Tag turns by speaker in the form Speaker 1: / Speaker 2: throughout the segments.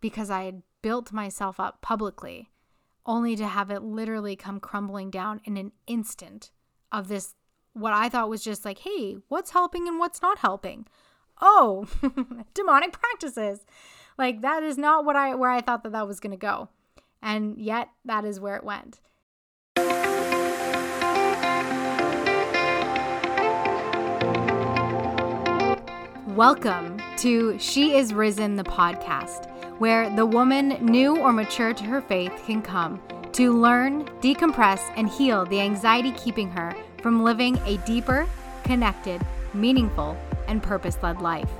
Speaker 1: because I had built myself up publicly only to have it literally come crumbling down in an instant of this what I thought was just like, hey, what's helping and what's not helping? Oh, demonic practices. Like that is not what I where I thought that that was going to go. And yet that is where it went. Welcome to She is Risen, the podcast, where the woman, new or mature to her faith, can come to learn, decompress, and heal the anxiety keeping her from living a deeper, connected, meaningful, and purpose led life.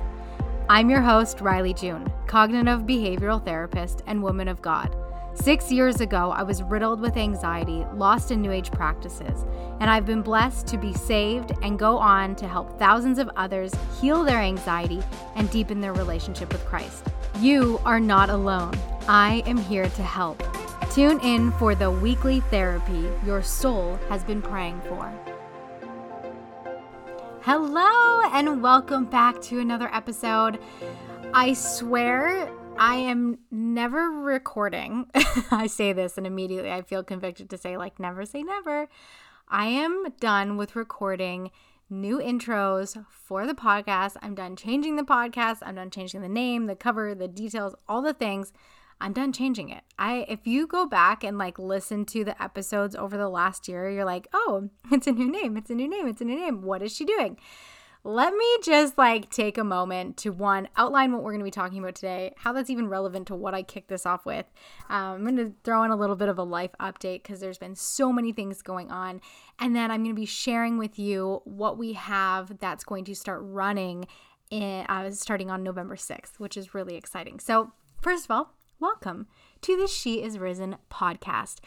Speaker 1: I'm your host, Rylee June, cognitive behavioral therapist and woman of God. Six years ago, I was riddled with anxiety, lost in New Age practices, and I've been blessed to be saved and go on to help thousands of others heal their anxiety and deepen their relationship with Christ. You are not alone. I am here to help. Tune in for the weekly therapy your soul has been praying for. Hello, and welcome back to another episode. I swear I am never recording. I say this and immediately I feel convicted to say, like, never say never. I am done with recording new intros for the podcast. I'm done changing the podcast. I'm done changing the name, the cover, the details, all the things. I'm done changing it. I if you go back and like listen to the episodes over the last year, you're like, "Oh, it's a new name. It's a new name. It's a new name. What is she doing?" Let me just like take a moment to one outline what we're going to be talking about today how that's even relevant to what i kicked this off with. Um, i'm going to throw in a little bit of a life update because there's been so many things going on and then i'm going to be sharing with you what we have that's going to start running in uh, starting on november 6th which is really exciting. So first of all welcome to the she is risen podcast.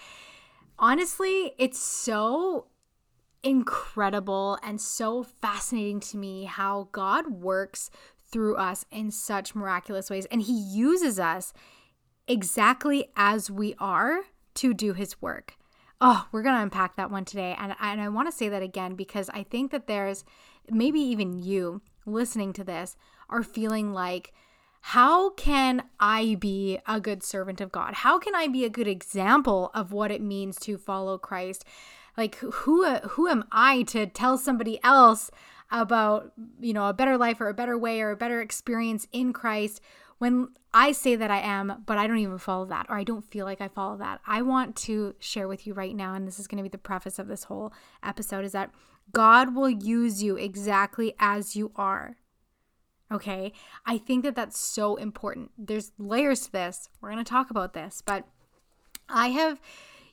Speaker 1: Honestly it's so incredible and so fascinating to me how God works through us in such miraculous ways. And He uses us exactly as we are to do His work. Oh, we're going to unpack that one today. And, and I want to say that again because I think that there's maybe even you listening to this are feeling like, how can I be a good servant of God? How can I be a good example of what it means to follow Christ? Like who who am I to tell somebody else about you know a better life or a better way or a better experience in Christ when I say that I am, but I don't even follow that or I don't feel like I follow that. I want to share with you right now and this is going to be the preface of this whole episode is that God will use you exactly as you are. Okay? I think that that's so important. There's layers to this. We're going to talk about this, but I have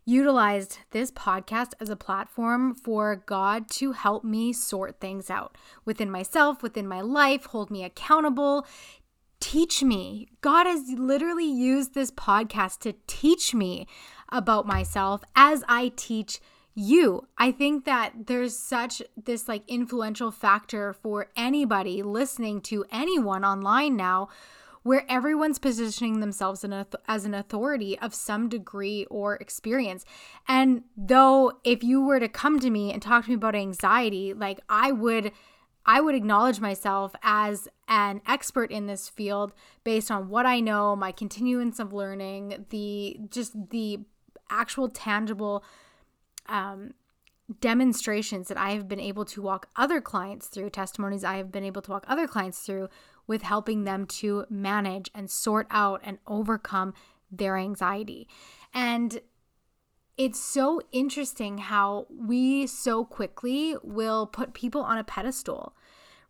Speaker 1: utilized this podcast as a platform for God to help me sort things out within myself, within my life, hold me accountable, teach me. God has literally used this podcast to teach me about myself as I teach you. I think that there's such this like influential factor for anybody listening to anyone online now where everyone's positioning themselves as an authority of some degree or experience. And though if you were to come to me and talk to me about anxiety, like I would I would acknowledge myself as an expert in this field based on what I know, my continuance of learning, the just the actual tangible um, demonstrations that I have been able to walk other clients through, testimonies I have been able to walk other clients through with helping them to manage and sort out and overcome their anxiety. And it's so interesting how we so quickly will put people on a pedestal,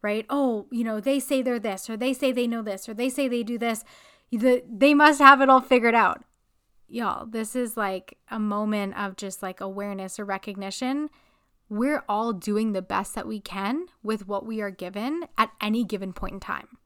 Speaker 1: right? Oh, you know, they say they're this, or they say they know this, or they say they do this. They must have it all figured out. Y'all, this is like a moment of just like awareness or recognition. We're all doing the best that we can with what we are given at any given point in time.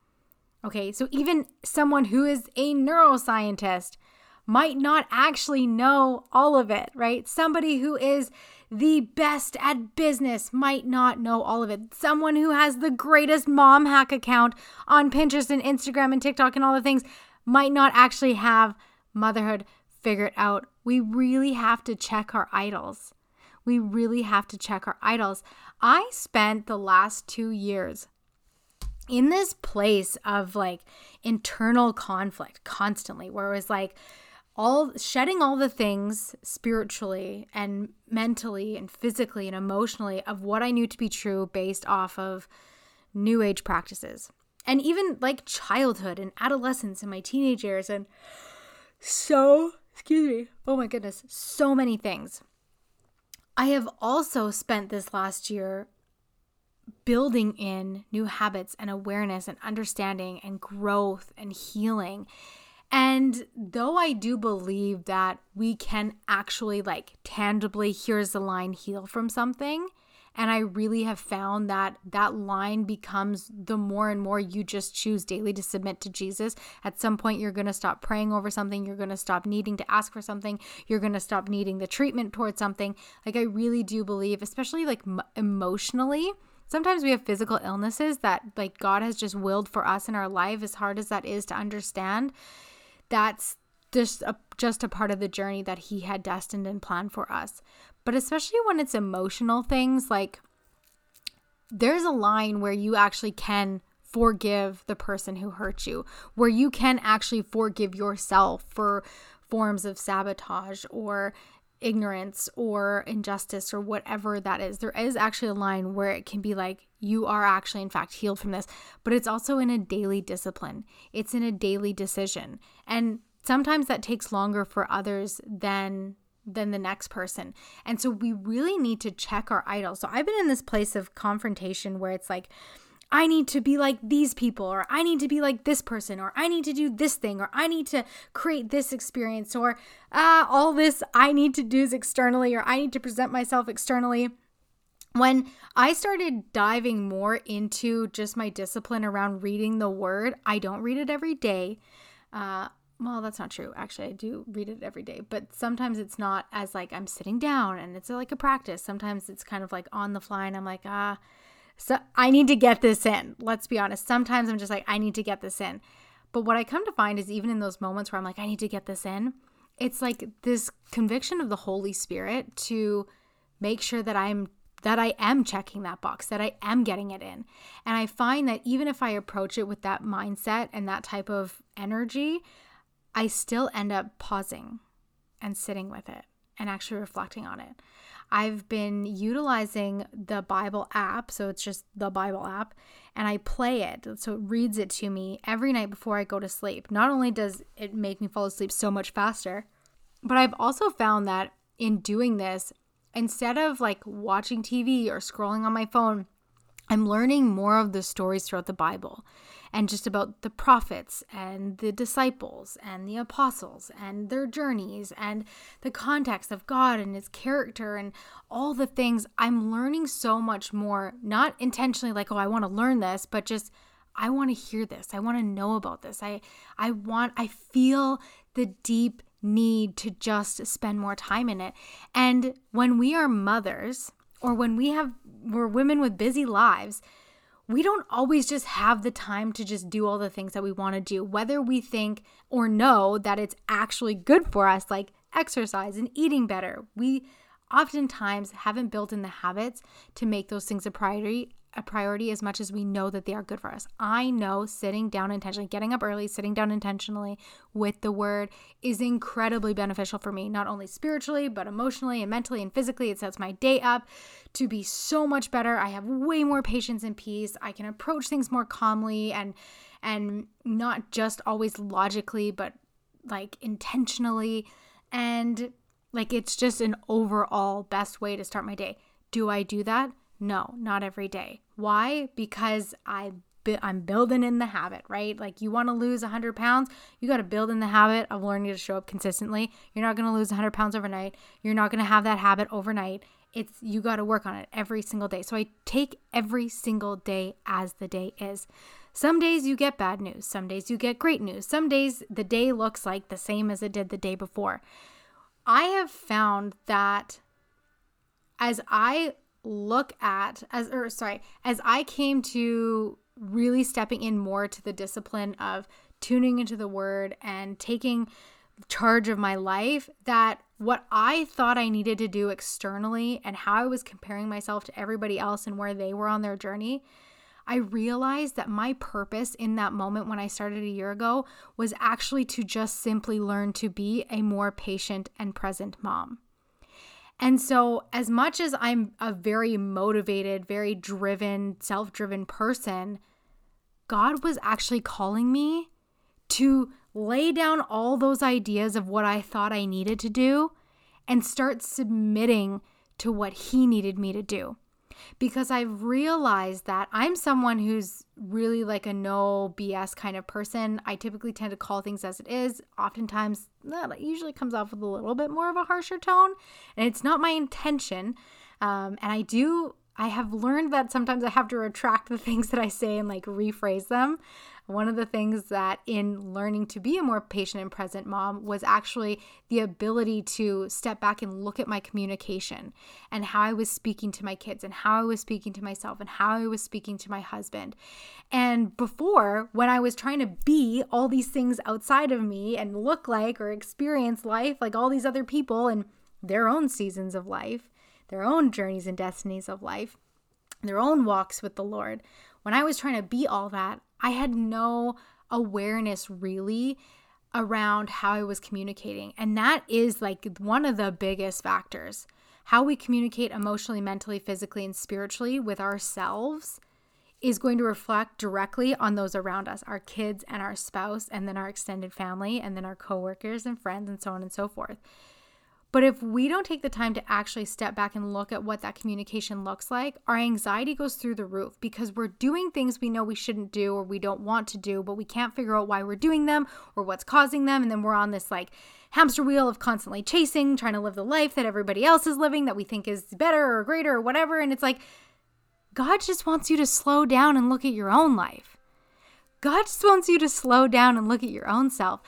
Speaker 1: Okay, so even someone who is a neuroscientist might not actually know all of it, right? Somebody who is the best at business might not know all of it. Someone who has the greatest mom hack account on Pinterest and Instagram and TikTok and all the things might not actually have motherhood figured out. We really have to check our idols. We really have to check our idols. I spent the last two years in this place of like internal conflict constantly, where it was like, all shedding all the things spiritually and mentally and physically and emotionally of what I knew to be true based off of new age practices. And even like childhood and adolescence and my teenage years and so excuse me oh my goodness so many things. I have also spent this last year building in new habits and awareness and understanding and growth and healing and though I do believe that we can actually, like, tangibly, here's the line, heal from something, and I really have found that that line becomes the more and more you just choose daily to submit to Jesus. At some point, you're going to stop praying over something. You're going to stop needing to ask for something. You're going to stop needing the treatment towards something. Like, I really do believe, especially like emotionally, sometimes we have physical illnesses that like God has just willed for us in our life, as hard as that is to understand that's just a, just a part of the journey that he had destined and planned for us. But especially when it's emotional things, like there's a line where you actually can forgive the person who hurt you, where you can actually forgive yourself for forms of sabotage or ignorance or injustice or whatever that is. There is actually a line where it can be like, you are actually, in fact, healed from this, but it's also in a daily discipline, it's in a daily decision. And sometimes that takes longer for others than than the next person. And so we really need to check our idols. So I've been in this place of confrontation where it's like I need to be like these people, or I need to be like this person, or I need to do this thing, or I need to create this experience, or uh, all this I need to do is externally, or I need to present myself externally. When I started diving more into just my discipline around reading the word, I don't read it every day. Uh, well, that's not true. Actually, I do read it every day, but sometimes it's not as like I'm sitting down and it's like a practice. Sometimes it's kind of like on the fly and I'm like, ah, so I need to get this in. Let's be honest. Sometimes I'm just like, I need to get this in. But what I come to find is even in those moments where I'm like, I need to get this in, it's like this conviction of the Holy Spirit to make sure that I'm that I am checking that box, that I am getting it in. And I find that even if I approach it with that mindset and that type of energy, I still end up pausing and sitting with it and actually reflecting on it. I've been utilizing the Bible app, so it's just the Bible app, and I play it. So it reads it to me every night before I go to sleep. Not only does it make me fall asleep so much faster, but I've also found that in doing this, instead of like watching TV or scrolling on my phone, I'm learning more of the stories throughout the Bible and just about the prophets and the disciples and the apostles and their journeys and the context of God and his character and all the things. I'm learning so much more, not intentionally like, oh, I want to learn this, but just I want to hear this. I want to know about this. I I want I feel the deep need to just spend more time in it. And when we are mothers or when we have we're women with busy lives, we don't always just have the time to just do all the things that we want to do, whether we think or know that it's actually good for us, like exercise and eating better. We oftentimes haven't built in the habits to make those things a priority a priority as much as we know that they are good for us. I know sitting down intentionally, getting up early, sitting down intentionally with the word is incredibly beneficial for me, not only spiritually, but emotionally and mentally and physically. It sets my day up to be so much better. I have way more patience and peace. I can approach things more calmly and and not just always logically, but like intentionally and like it's just an overall best way to start my day. Do I do that? No, not every day. Why? Because I I'm building in the habit, right? Like you want to lose 100 pounds, you got to build in the habit of learning to show up consistently. You're not going to lose 100 pounds overnight. You're not going to have that habit overnight. It's you got to work on it every single day. So I take every single day as the day is. Some days you get bad news, some days you get great news. Some days the day looks like the same as it did the day before. I have found that as I look at as or sorry, as I came to really stepping in more to the discipline of tuning into the word and taking charge of my life that what I thought I needed to do externally and how I was comparing myself to everybody else and where they were on their journey, I realized that my purpose in that moment when I started a year ago was actually to just simply learn to be a more patient and present mom. And so, as much as I'm a very motivated, very driven, self driven person, God was actually calling me to lay down all those ideas of what I thought I needed to do and start submitting to what He needed me to do because I've realized that I'm someone who's really like a no BS kind of person. I typically tend to call things as it is. Oftentimes, that usually comes off with a little bit more of a harsher tone, and it's not my intention. Um, and I do, I have learned that sometimes I have to retract the things that I say and like rephrase them. One of the things that in learning to be a more patient and present mom was actually the ability to step back and look at my communication and how I was speaking to my kids and how I was speaking to myself and how I was speaking to my husband. And before, when I was trying to be all these things outside of me and look like or experience life like all these other people and their own seasons of life, their own journeys and destinies of life, their own walks with the Lord. When I was trying to be all that, I had no awareness really around how I was communicating. And that is like one of the biggest factors. How we communicate emotionally, mentally, physically, and spiritually with ourselves is going to reflect directly on those around us our kids and our spouse, and then our extended family, and then our coworkers and friends, and so on and so forth. But if we don't take the time to actually step back and look at what that communication looks like, our anxiety goes through the roof because we're doing things we know we shouldn't do or we don't want to do, but we can't figure out why we're doing them or what's causing them. And then we're on this like hamster wheel of constantly chasing, trying to live the life that everybody else is living that we think is better or greater or whatever. And it's like, God just wants you to slow down and look at your own life. God just wants you to slow down and look at your own self.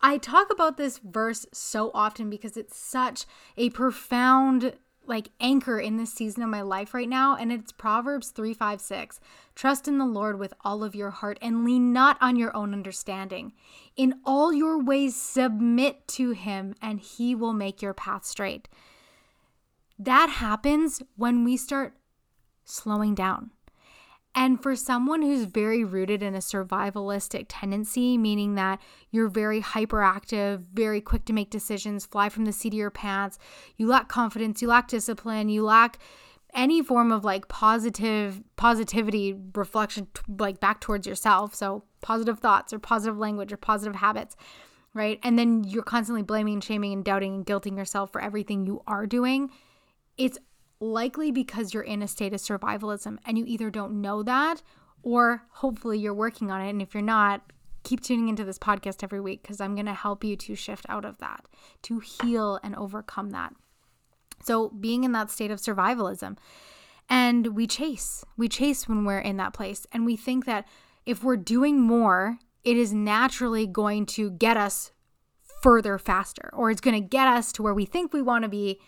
Speaker 1: I talk about this verse so often because it's such a profound like anchor in this season of my life right now and it's Proverbs 3 5 6. Trust in the Lord with all of your heart and lean not on your own understanding. In all your ways submit to him and he will make your path straight. That happens when we start slowing down. And for someone who's very rooted in a survivalistic tendency, meaning that you're very hyperactive, very quick to make decisions, fly from the seat of your pants, you lack confidence, you lack discipline, you lack any form of like positive positivity reflection like back towards yourself. So positive thoughts or positive language or positive habits right? And then you're constantly blaming shaming and doubting and guilting yourself for everything you are doing. It's likely because you're in a state of survivalism and you either don't know that or hopefully you're working on it. And if you're not, keep tuning into this podcast every week because I'm going to help you to shift out of that, to heal and overcome that. So, being in that state of survivalism, and we chase, we chase when we're in that place, and we think that if we're doing more, it is naturally going to get us further faster, or it's going to get us to where we think we want to be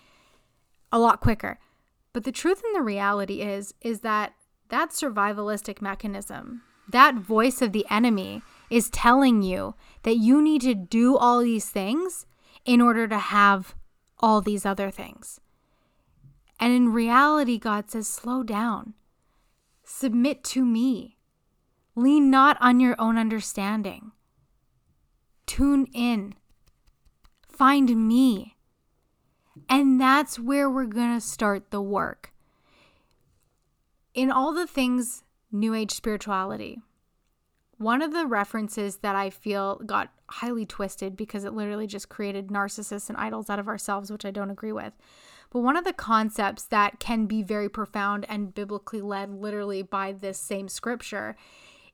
Speaker 1: a lot quicker. But the truth and the reality is is that that survivalistic mechanism, that voice of the enemy is telling you that you need to do all these things in order to have all these other things. And in reality, God says, slow down, submit to me, lean not on your own understanding, tune in, find me. And that's where we're going to start the work. In all the things New Age spirituality, one of the references that I feel got highly twisted because it literally just created narcissists and idols out of ourselves, which I don't agree with. But one of the concepts that can be very profound and biblically led, literally by this same scripture,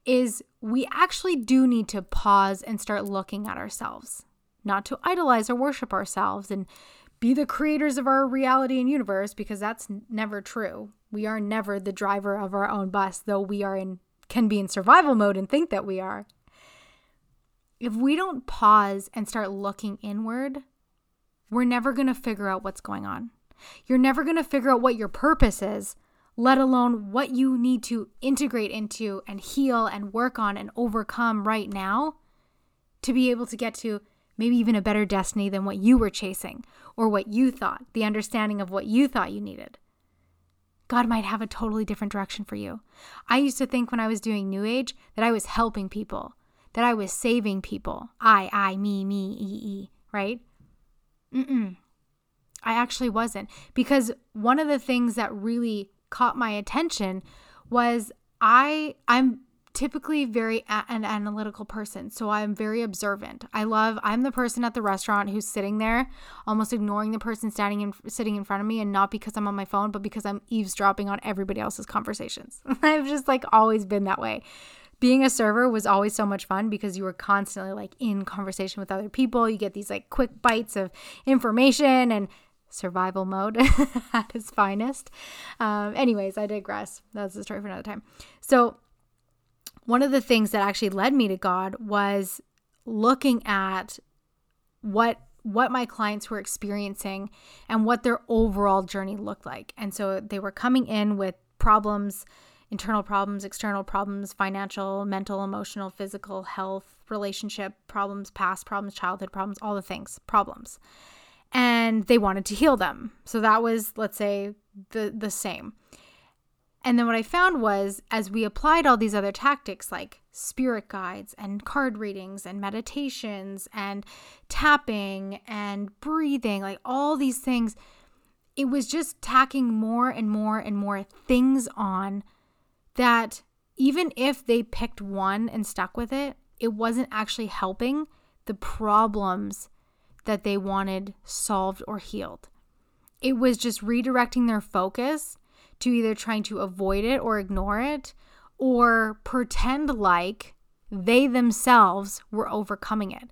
Speaker 1: is we actually do need to pause and start looking at ourselves, not to idolize or worship ourselves and be the creators of our reality and universe because that's never true. We are never the driver of our own bus, though we are in can be in survival mode and think that we are. If we don't pause and start looking inward, we're never going to figure out what's going on. You're never going to figure out what your purpose is, let alone what you need to integrate into and heal and work on and overcome right now to be able to get to maybe even a better destiny than what you were chasing or what you thought, the understanding of what you thought you needed. God might have a totally different direction for you. I used to think when I was doing New Age that I was helping people, that I was saving people. I, I, me, me, e, e, right? Mm-mm. I actually wasn't. Because one of the things that really caught my attention was I I'm typically very a- an analytical person so i'm very observant. I love i'm the person at the restaurant who's sitting there almost ignoring the person standing in sitting in front of me and not because i'm on my phone but because i'm eavesdropping on everybody else's conversations. I've just like always been that way. Being a server was always so much fun because you were constantly like in conversation with other people. You get these like quick bites of information and survival mode at its finest. Um, anyways i digress. That's a story for another time. So one of the things that actually led me to God was looking at what what my clients were experiencing and what their overall journey looked like. And so they were coming in with problems, internal problems, external problems, financial, mental, emotional, physical, health, relationship problems, past problems, childhood problems, all the things, problems. And they wanted to heal them. So that was let's say the the same. And then what I found was as we applied all these other tactics like spirit guides and card readings and meditations and tapping and breathing, like all these things, it was just tacking more and more and more things on that even if they picked one and stuck with it, it wasn't actually helping the problems that they wanted solved or healed. It was just redirecting their focus to either trying to avoid it or ignore it or pretend like they themselves were overcoming it.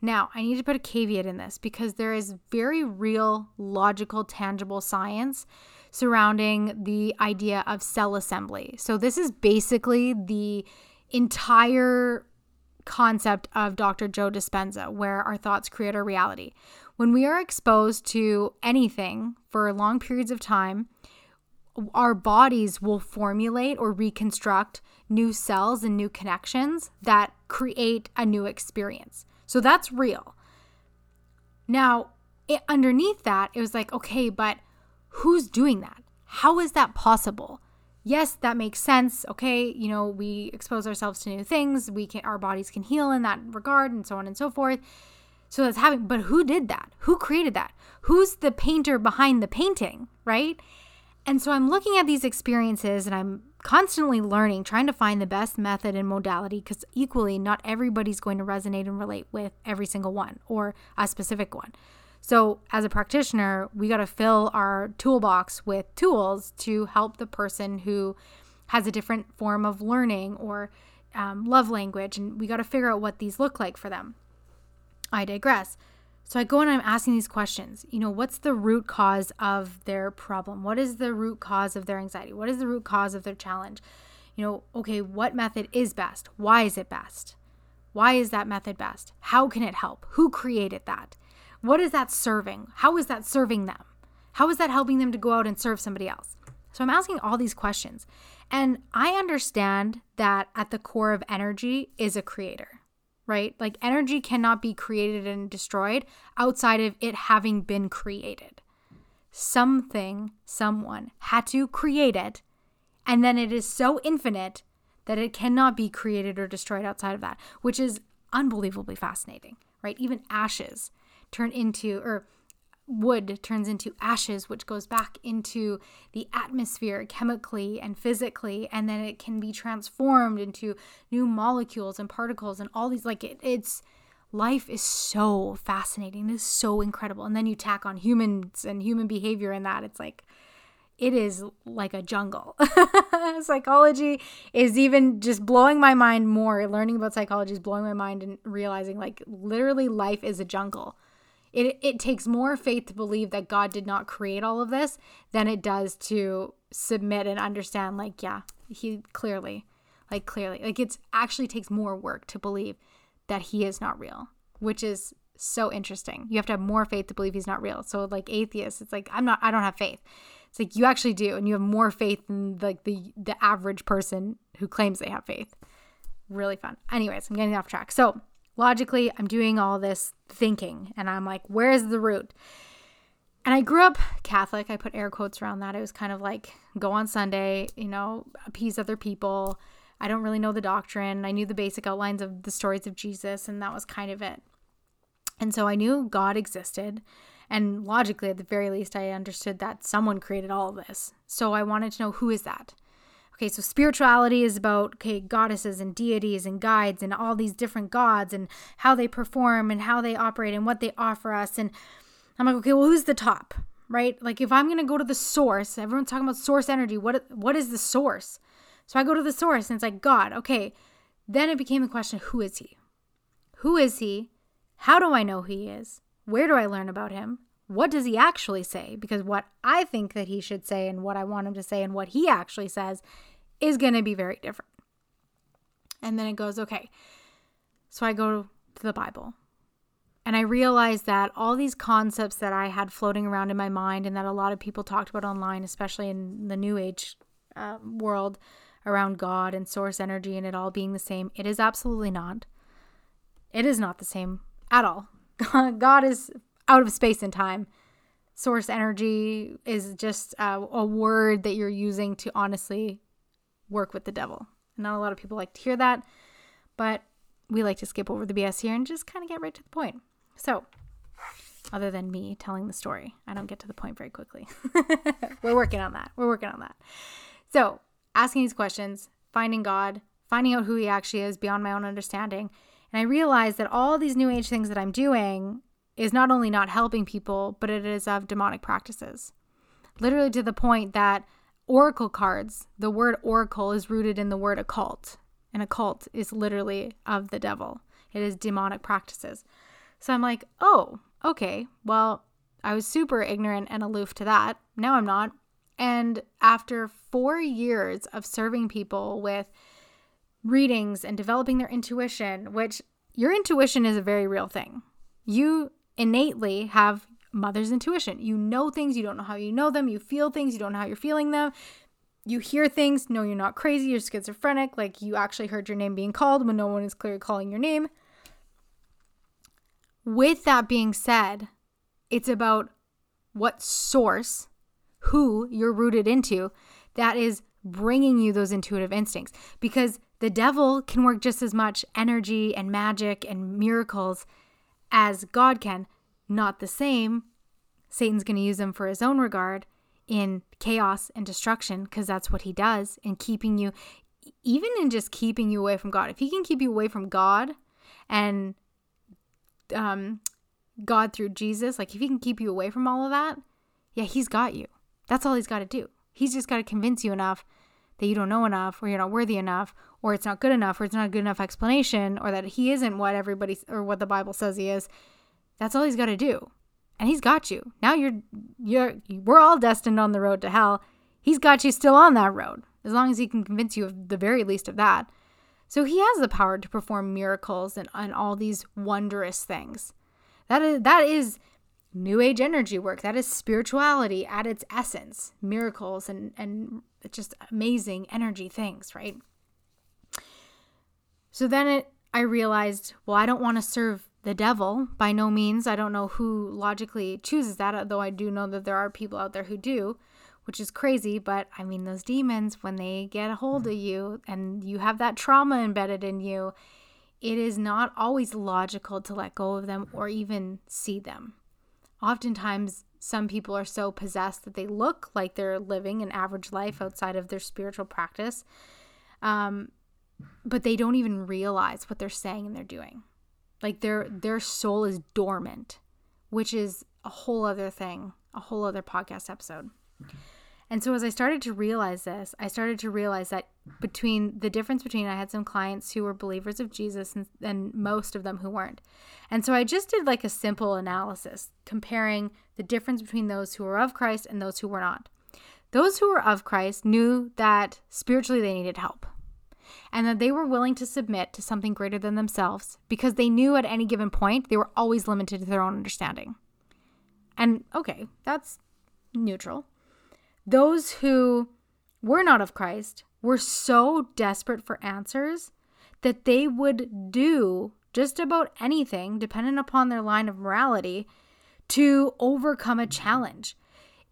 Speaker 1: Now, I need to put a caveat in this because there is very real, logical, tangible science surrounding the idea of cell assembly. So, this is basically the entire concept of Dr. Joe Dispenza, where our thoughts create our reality. When we are exposed to anything for long periods of time, our bodies will formulate or reconstruct new cells and new connections that create a new experience. So that's real. Now, it, underneath that, it was like, okay, but who's doing that? How is that possible? Yes, that makes sense. Okay, you know, we expose ourselves to new things, we can our bodies can heal in that regard and so on and so forth. So that's happening, but who did that? Who created that? Who's the painter behind the painting, right? And so I'm looking at these experiences and I'm constantly learning, trying to find the best method and modality because equally, not everybody's going to resonate and relate with every single one or a specific one. So, as a practitioner, we got to fill our toolbox with tools to help the person who has a different form of learning or um, love language. And we got to figure out what these look like for them. I digress. So I go and I'm asking these questions. You know, what's the root cause of their problem? What is the root cause of their anxiety? What is the root cause of their challenge? You know, okay, what method is best? Why is it best? Why is that method best? How can it help? Who created that? What is that serving? How is that serving them? How is that helping them to go out and serve somebody else? So I'm asking all these questions. And I understand that at the core of energy is a creator right? Like energy cannot be created and destroyed outside of it having been created. Something, someone had to create it, and then it is so infinite that it cannot be created or destroyed outside of that, which is unbelievably fascinating, right? Even ashes turn into, or wood turns into ashes, which goes back into the atmosphere chemically and physically, and then it can be transformed into new molecules and particles and all these. Like it, it's life is so fascinating. It's so incredible. And then you tack on humans and human behavior in that. It's like it is like a jungle. psychology is even just blowing my mind more. Learning about psychology is blowing my mind and realizing like literally life is a jungle it, it takes more faith to believe that God did not create all of this than it does to submit and understand, like, yeah, he clearly, like, clearly, like, it's actually takes more work to believe that he is not real, which is so interesting. You have to have more faith to believe he's not real. So, like, atheists, it's like, I'm not, I don't have faith. It's like you actually do, and you have more faith than like the the average person who claims they have faith. Really fun. Anyways, I'm getting off track. So logically, I'm doing all this thinking and I'm like, where's the root? and I grew up Catholic. I put air quotes around that. It was kind of like go on Sunday, you know, appease other people. I don't really know the doctrine. I knew the basic outlines of the stories of Jesus, and that was kind of it. And so I knew God existed. And logically, at the very least, I understood that someone created all of this. So I wanted to know who is that? Okay, so spirituality is about okay, goddesses and deities and guides and all these different gods and how they perform and how they operate and what they offer us. And I'm like, okay, well, who's the top? Right? Like if I'm gonna go to the source, everyone's talking about source energy. What what is the source? So I go to the source and it's like God. Okay. Then it became the question, who is he? Who is he? How do I know who he is? Where do I learn about him? What does he actually say? Because what I think that he should say and what I want him to say and what he actually says is going to be very different. And then it goes, okay. So I go to the Bible. And I realized that all these concepts that I had floating around in my mind and that a lot of people talked about online, especially in the New Age uh, world around God and source energy and it all being the same, it is absolutely not. It is not the same at all. God is out of space and time. Source energy is just uh, a word that you're using to honestly work with the devil. Not a lot of people like to hear that, but we like to skip over the BS here and just kind of get right to the point. So, other than me telling the story, I don't get to the point very quickly. We're working on that. We're working on that. So, asking these questions, finding God, finding out who He actually is beyond my own understanding. And I realized that all these new age things that I'm doing is not only not helping people, but it is of demonic practices. Literally to the point that oracle cards, the word oracle is rooted in the word occult, and occult is literally of the devil. It is demonic practices. So I'm like, oh, okay, well, I was super ignorant and aloof to that. Now I'm not. And after four years of serving people with readings and developing their intuition, which your intuition is a very real thing. You innately have mother's intuition. You know things, you don't know how you know them, you feel things, you don't know how you're feeling them. You hear things, no, you're not crazy, you're schizophrenic, like you actually heard your name being called when no one is clearly calling your name. With that being said, it's about what source, who you're rooted into, that is bringing you those intuitive instincts. Because the devil can work just as much energy and magic and miracles as God can. Not the same. Satan's going to use them for his own regard in chaos and destruction because that's what he does in keeping you, even in just keeping you away from God. If he can keep you away from God and um, God through Jesus, like if he can keep you away from all of that, yeah, he's got you. That's all he's got to do. He's just got to convince you enough that you don't know enough or you're not worthy enough or it's not good enough or it's not a good enough explanation or that he isn't what everybody or what the Bible says he is. That's all he's got to do. And he's got you. Now you're you're we're all destined on the road to hell. He's got you still on that road as long as he can convince you of the very least of that. So he has the power to perform miracles and, and all these wondrous things. That is that is new age energy work. That is spirituality at its essence. Miracles and and just amazing energy things, right? So then it I realized, well, I don't want to serve the devil by no means. I don't know who logically chooses that, though I do know that there are people out there who do, which is crazy. But I mean, those demons, when they get a hold of you and you have that trauma embedded in you, it is not always logical to let go of them or even see them. Oftentimes, some people are so possessed that they look like they're living an average life outside of their spiritual practice. Um, but they don't even realize what they're saying and they're doing. Like their their soul is dormant, which is a whole other thing, a whole other podcast episode. And so as I started to realize this, I started to realize that between the difference between I had some clients who were believers of Jesus and, and most of them who weren't. And so I just did like a simple analysis comparing the difference between those who were of Christ and those who were not. Those who were of Christ knew that spiritually they needed help and that they were willing to submit to something greater than themselves because they knew at any given point they were always limited to their own understanding. And okay, that's neutral. Those who were not of Christ were so desperate for answers that they would do just about anything, dependent upon their line of morality, to overcome a challenge.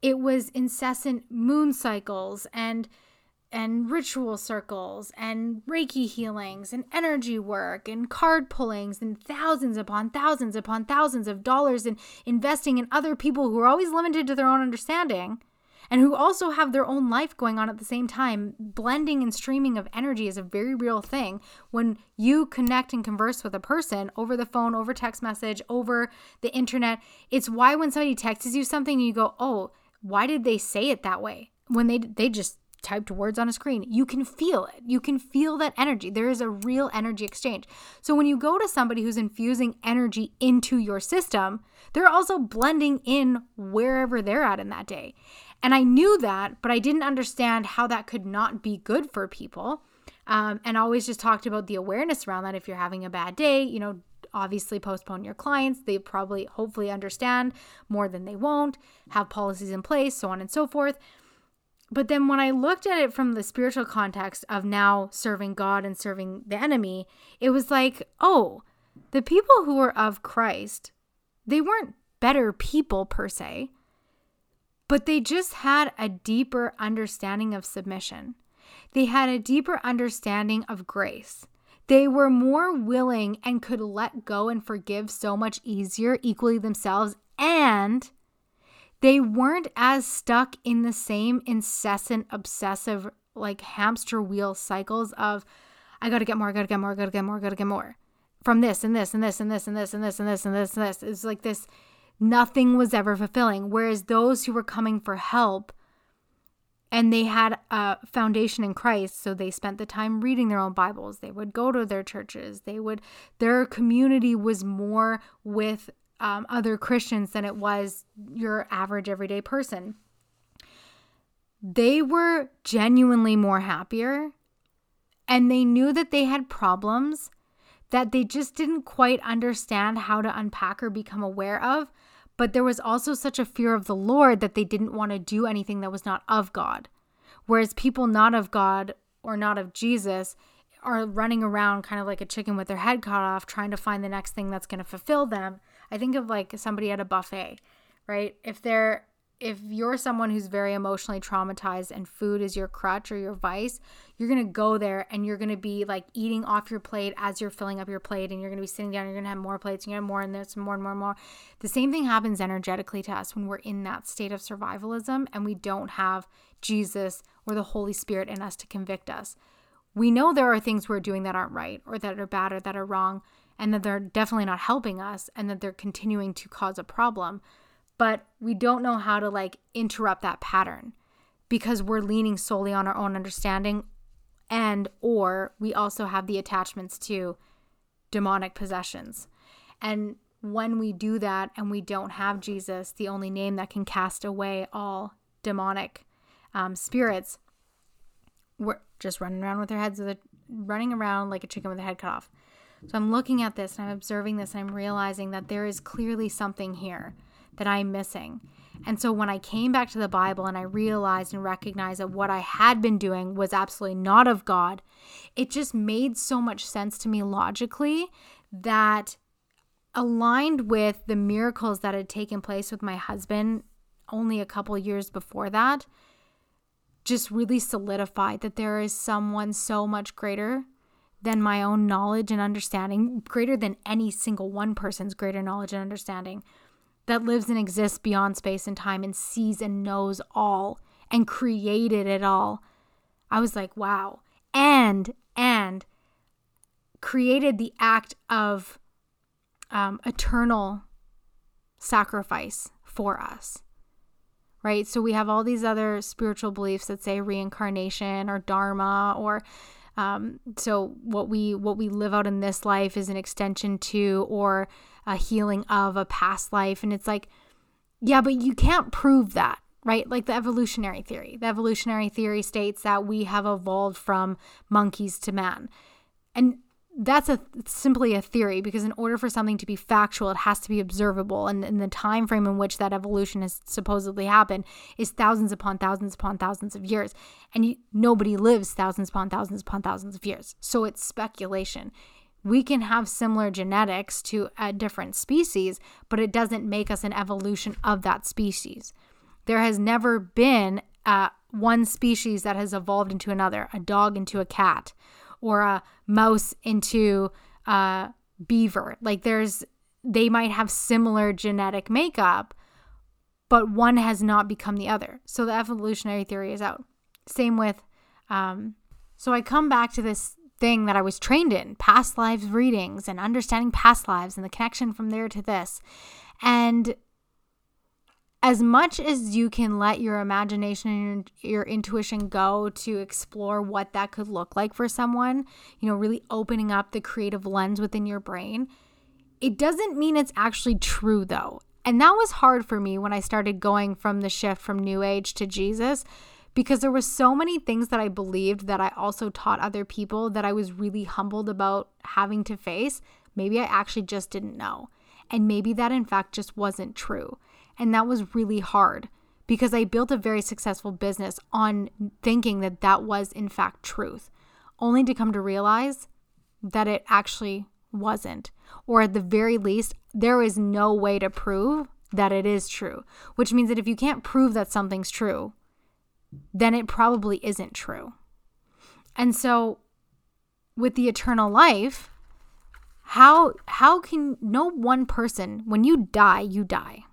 Speaker 1: It was incessant moon cycles and and ritual circles and Reiki healings and energy work and card pullings and thousands upon thousands upon thousands of dollars in investing in other people who are always limited to their own understanding and who also have their own life going on at the same time. Blending and streaming of energy is a very real thing. When you connect and converse with a person over the phone, over text message, over the internet, it's why when somebody texts you something, you go, oh, why did they say it that way? When they they just typed words on a screen. You can feel it. You can feel that energy. There is a real energy exchange. So when you go to somebody who's infusing energy into your system, they're also blending in wherever they're at in that day. And I knew that, but I didn't understand how that could not be good for people. Um, and always just talked about the awareness around that. If you're having a bad day, you know, obviously postpone your clients. They probably, hopefully, understand more than they won't, have policies in place, so on and so forth. But then when I looked at it from the spiritual context of now serving God and serving the enemy, it was like, oh, the people who were of Christ, they weren't better people per se, but they just had a deeper understanding of submission. They had a deeper understanding of grace. They were more willing and could let go and forgive so much easier, equally themselves, and they weren't as stuck in the same incessant, obsessive, like hamster wheel cycles of, I gotta get more, I gotta get more, I gotta get more, I gotta get more from this and this and this and this and this and this and this and this and this. It's like this, nothing was ever fulfilling. Whereas those who were coming for help and they had a foundation in Christ, so they spent the time reading their own Bibles. They would go to their churches. They would, their community was more with um, other Christians than it was your average everyday person. They were genuinely more happier and they knew that they had problems that they just didn't quite understand how to unpack or become aware of. But there was also such a fear of the Lord that they didn't want to do anything that was not of God. Whereas people not of God or not of Jesus are running around kind of like a chicken with their head cut off, trying to find the next thing that's going to fulfill them I think of like somebody at a buffet, right? If they're if you're someone who's very emotionally traumatized and food is your crutch or your vice, you're to go there and you're to be like eating off your plate as you're filling up your plate and you're to be sitting down, you're to have more plates, you're to have more and there's more and more and more. The same thing happens energetically to us when we're in that state of survivalism and we don't have Jesus or the Holy Spirit in us to convict us. We know there are things we're doing that aren't right or that are bad or that are wrong and that they're definitely not helping us and that they're continuing to cause a problem. But we don't know how to like interrupt that pattern because we're leaning solely on our own understanding and or we also have the attachments to demonic possessions. And when we do that and we don't have Jesus, the only name that can cast away all demonic um, spirits, we're just running around with our heads, running around like a chicken with a head cut off. So I'm looking at this and I'm observing this and I'm realizing that there is clearly something here that I'm missing. And so when I came back to the Bible and I realized and recognized that what I had been doing was absolutely not of God, it just made so much sense to me logically that aligned with the miracles that had taken place with my husband only a couple years before that just really solidified that there is someone so much greater than my own knowledge and understanding, greater than any single one person's greater knowledge and understanding, that lives and exists beyond space and time and sees and knows all and created it all. I was like, wow. And, and created the act of um, eternal sacrifice for us. Right? So we have all these other spiritual beliefs that say reincarnation or dharma or um, so what we what we live out in this life is an extension to or a healing of a past life, and it's like, yeah, but you can't prove that, right? Like the evolutionary theory. The evolutionary theory states that we have evolved from monkeys to man, and that's a simply a theory because in order for something to be factual it has to be observable. And, and the time frame in which that evolution has supposedly happened is thousands upon thousands upon thousands of years. And you, nobody lives thousands upon thousands upon thousands of years. So it's speculation. We can have similar genetics to a different species, but it doesn't make us an evolution of that species. There has never been uh, one species that has evolved into another, a dog into a cat, or a mouse into a beaver. Like there's, they might have similar genetic makeup, but one has not become the other. So the evolutionary theory is out. Same with, um, so I come back to this thing that I was trained in past lives readings and understanding past lives and the connection from there to this. And as much as you can let your imagination and your intuition go to explore what that could look like for someone, you know, really opening up the creative lens within your brain, it doesn't mean it's actually true though. And that was hard for me when I started going from the shift from new age to Jesus because there were so many things that I believed that I also taught other people that I was really humbled about having to face. Maybe I actually just didn't know. And maybe that in fact just wasn't true. And that was really hard because I built a very successful business on thinking that that was, in fact, truth, only to come to realize that it actually wasn't. Or at the very least, there is no way to prove that it is true, which means that if you can't prove that something's true, then it probably isn't true. And so with the eternal life, how how can no one person when you die, you die.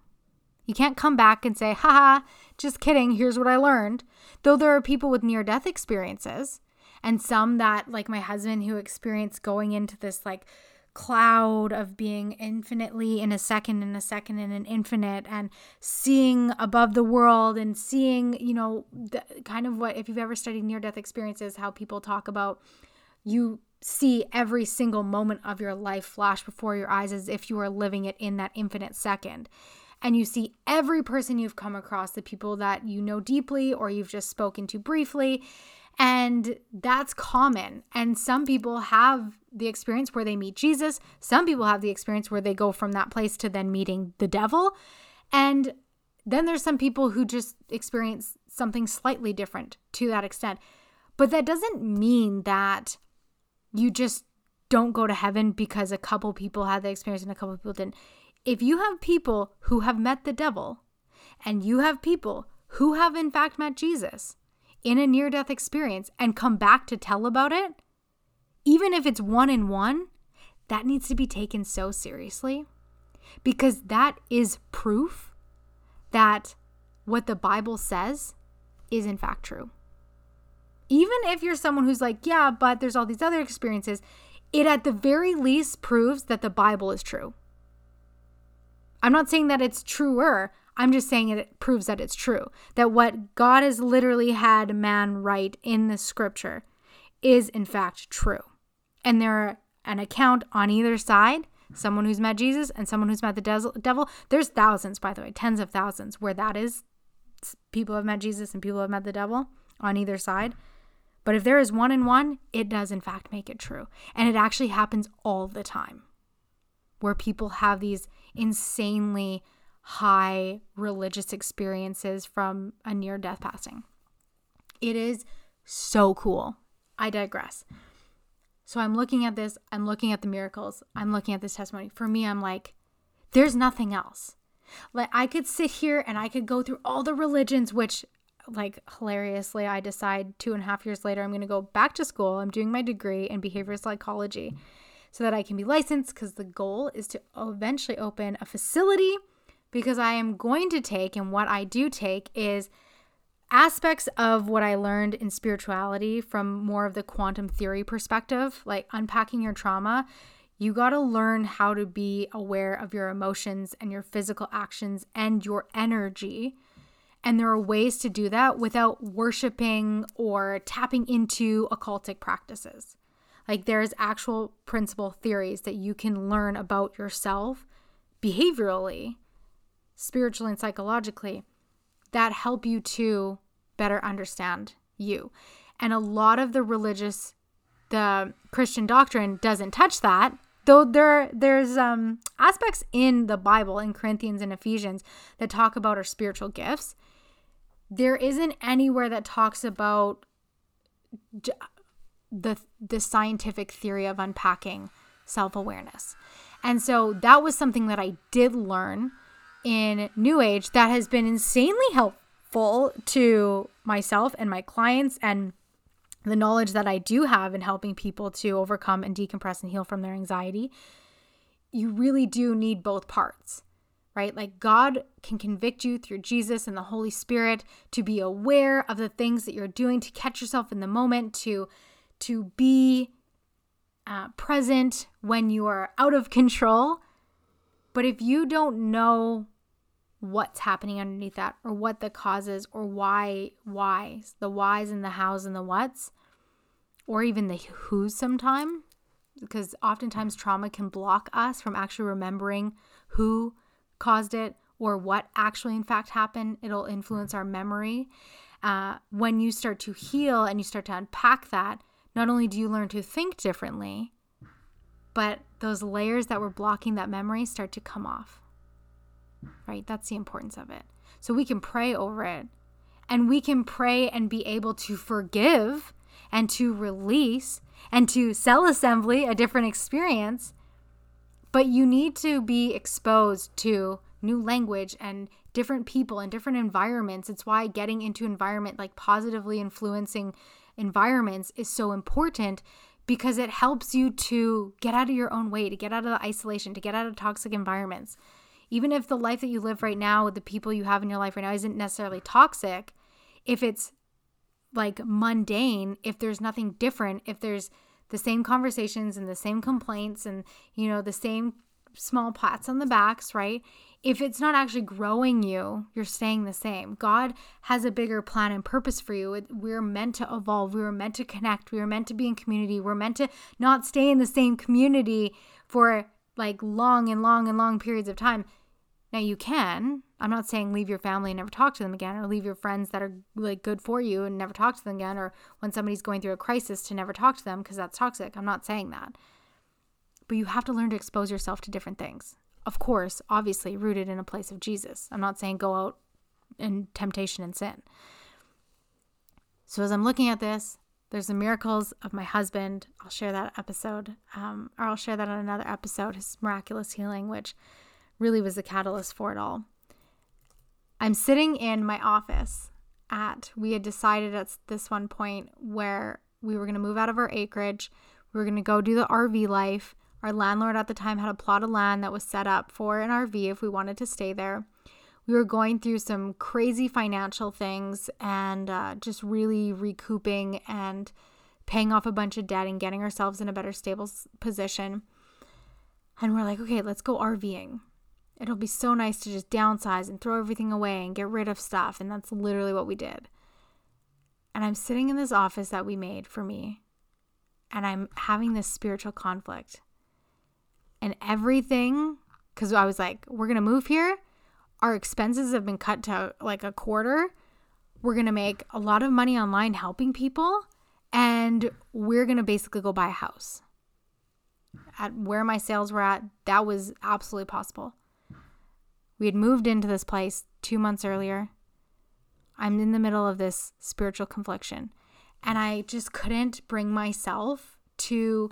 Speaker 1: You can't come back and say, haha, just kidding, here's what I learned. Though there are people with near death experiences, and some that, like my husband, who experienced going into this like cloud of being infinitely in a second in a second in an infinite and seeing above the world and seeing you know the, kind of what if you've ever studied near death experiences how people talk about you see every single moment of your life flash before your eyes as if you were living it in that infinite second and you see every person you've come across, the people that you know deeply or you've just spoken to briefly. And that's common. And some people have the experience where they meet Jesus. Some people have the experience where they go from that place to then meeting the devil. And then there's some people who just experience something slightly different to that extent. But that doesn't mean that you just don't go to heaven because a couple people had the experience and a couple people didn't if you have people who have met the devil and you have people who have in fact met Jesus in a near death experience and come back to tell about it, even if it's one in one, that needs to be taken so seriously because that is proof that what the Bible says is in fact true. Even if you're someone who's like, yeah, but there's all these other experiences, it at the very least proves that the Bible is true. I'm not saying that it's truer. I'm just saying it proves that it's true. That what God has literally had man write in the scripture is in fact true. And there are an account on either side someone who's met Jesus and someone who's met the devil. There's thousands, by the way, tens of thousands where that is. People have met Jesus and people have met the devil on either side. But if there is one in one, it does in fact make it true. And it actually happens all the time where people have these insanely high religious experiences from a near death passing. It is so cool. I digress. So I'm looking at this, I'm looking at the miracles, I'm looking at this testimony. For me, I'm like, there's nothing else. Like I could sit here and I could go through all the religions, which like hilariously, I decide two and a half years later, I'm going to go back to school. I'm doing my degree in behavioral psychology so that I can be licensed because the goal is to eventually open a facility because I am going to take and what I do take is aspects of what I learned in spirituality from more of the quantum theory perspective, like unpacking your trauma. You got to learn how to be aware of your emotions and your physical actions and your energy. And there are ways to do that without worshiping or tapping into occultic practices. Like there's actual principle theories that you can learn about yourself behaviorally, spiritually, and psychologically that help you to better understand you. And a lot of the religious, the Christian doctrine doesn't touch that. Though there there's um aspects in the Bible in Corinthians and Ephesians that talk about our spiritual gifts. There isn't anywhere that talks about the the scientific theory of unpacking self awareness. And so that was something that I did learn in New Age that has been insanely helpful to myself and my clients and the knowledge that I do have in helping people to overcome and decompress and heal from their anxiety. You really do need both parts right? Like God can convict you through Jesus and the Holy Spirit to be aware of the things that you're doing, to catch yourself in the moment, to to be uh, present when you are out of control. But if you don't know what's happening underneath that, or what the causes, or why, why, the whys and the hows and the whats, or even the who's sometime, because oftentimes trauma can block us from actually remembering who caused it or what actually in fact happened it'll influence our memory uh, when you start to heal and you start to unpack that not only do you learn to think differently but those layers that were blocking that memory start to come off right that's the importance of it so we can pray over it and we can pray and be able to forgive and to release and to cell assembly a different experience but you need to be exposed to new language and different people and different environments. It's why getting into environment like positively influencing environments is so important because it helps you to get out of your own way, to get out of the isolation, to get out of toxic environments. Even if the life that you live right now with the people you have in your life right now isn't necessarily toxic, if it's like mundane, if there's nothing different, if there's the same conversations and the same complaints and you know the same small pats on the backs right? If it's not actually growing you you're staying the same. God has a bigger plan and purpose for you. We're meant to evolve. We were meant to connect. We were meant to be in community. We're meant to not stay in the same community for like long and long and long periods of time. Now you can. I'm not saying leave your family and never talk to them again, or leave your friends that are like good for you and never talk to them again, or when somebody's going through a crisis to never talk to them because that's toxic. I'm not saying that. But you have to learn to expose yourself to different things. Of course, obviously rooted in a place of Jesus. I'm not saying go out in temptation and sin. So as I'm looking at this, there's the miracles of my husband. I'll share that episode, um, or I'll share that on another episode, his miraculous healing, which really was the catalyst for it all. I'm sitting in my office at, we had decided at this one point where we were going to move out of our acreage. We were going to go do the RV life. Our landlord at the time had a plot of land that was set up for an RV if we wanted to stay there. We were going through some crazy financial things and uh, just really recouping and paying off a bunch of debt and getting ourselves in a better stable position. And we're like, okay, let's go RVing. It'll be so nice to just downsize and throw everything away and get rid of stuff. And that's literally what we did. And I'm sitting in this office that we made for me, and I'm having this spiritual conflict. And everything, because I was like, we're to move here. Our expenses have been cut to like a quarter. We're to make a lot of money online helping people. And we're to basically go buy a house. At where my sales were at, that was absolutely possible. We had moved into this place two months earlier. I'm in the middle of this spiritual confliction, and I just couldn't bring myself to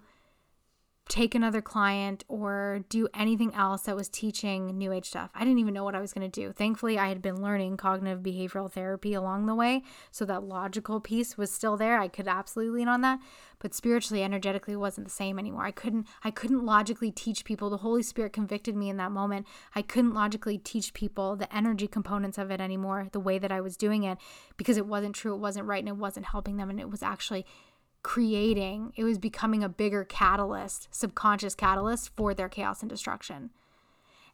Speaker 1: take another client or do anything else that was teaching new age stuff. I didn't even know what I was going to do. Thankfully, I had been learning cognitive behavioral therapy along the way, so that logical piece was still there. I could absolutely lean on that, but spiritually, energetically wasn't the same anymore. I couldn't I couldn't logically teach people. The Holy Spirit convicted me in that moment. I couldn't logically teach people the energy components of it anymore, the way that I was doing it because it wasn't true, it wasn't right, and it wasn't helping them and it was actually creating, it was becoming a bigger catalyst, subconscious catalyst for their chaos and destruction.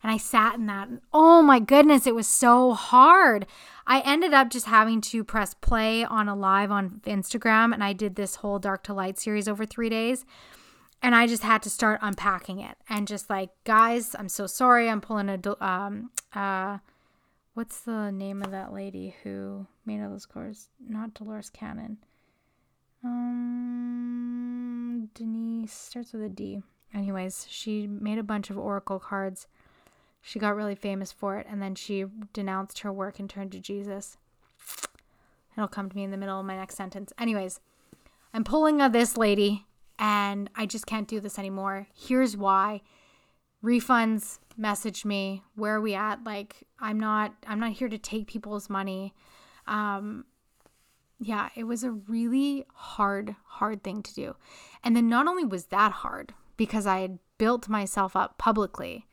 Speaker 1: And I sat in that, and oh my goodness, it was so hard. I ended up just having to press play on a live on Instagram, and I did this whole Dark to Light series over three days. And I just had to start unpacking it and just like, guys, I'm so sorry. I'm pulling a, um, uh, what's the name of that lady who made all those cars? Not Dolores Cannon. Um, Denise starts with a D. Anyways, she made a bunch of oracle cards. She got really famous for it, and then she denounced her work and turned to Jesus. It'll come to me in the middle of my next sentence. Anyways, I'm pulling a this lady, and I just can't do this anymore. Here's why. Refunds message me. Where are we at? Like I'm not I'm not here to take people's money. Um yeah, it was a really hard hard thing to do. And then not only was that hard because I had built myself up publicly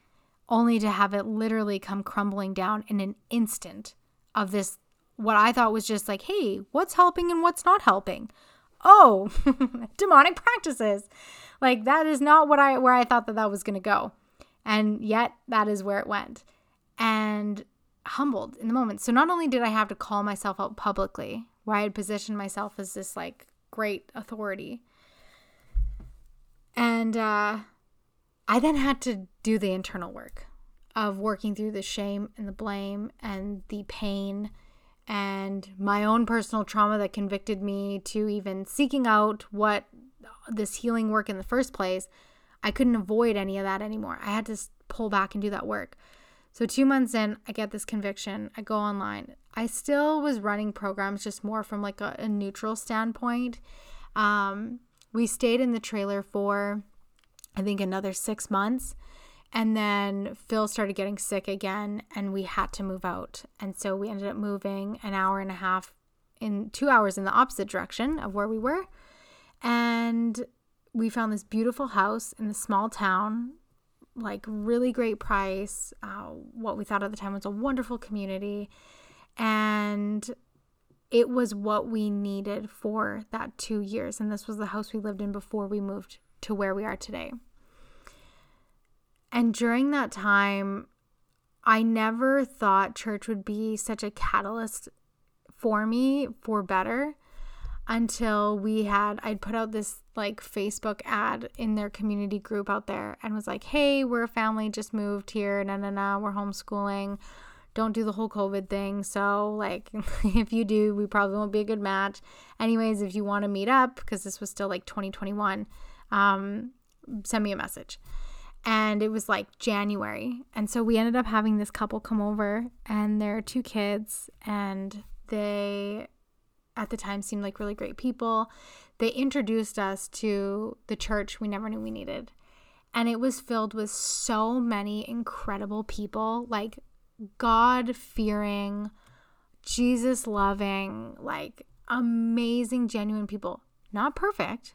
Speaker 1: only to have it literally come crumbling down in an instant of this what I thought was just like, hey, what's helping and what's not helping? Oh, demonic practices. Like that is not what I where I thought that that was going to go. And yet that is where it went. And humbled in the moment. So not only did I have to call myself out publicly, where I had positioned myself as this like great authority, and uh, I then had to do the internal work of working through the shame and the blame and the pain and my own personal trauma that convicted me to even seeking out what this healing work in the first place, I couldn't avoid any of that anymore. I had to pull back and do that work. So, two months in, I get this conviction. I go online. I still was running programs just more from like a, a neutral standpoint. Um, we stayed in the trailer for, I think, another six months. And then Phil started getting sick again, and we had to move out. And so we ended up moving an hour and a half in two hours in the opposite direction of where we were. And we found this beautiful house in a small town, like really great price. Uh, what we thought at the time was a wonderful community. And it was what we needed for that two years. And this was the house we lived in before we moved to where we are today. And during that time, I never thought church would be such a catalyst for me for better until we had I'd put out this like Facebook ad in their community group out there and was like, "Hey, we're a family just moved here, na na na, we're homeschooling. Don't do the whole COVID thing. So, like if you do, we probably won't be a good match. Anyways, if you want to meet up because this was still like 2021, um send me a message." and it was like January. And so we ended up having this couple come over and their two kids and they at the time seemed like really great people. They introduced us to the church we never knew we needed. And it was filled with so many incredible people, like God fearing, Jesus loving, like amazing, genuine people. Not perfect,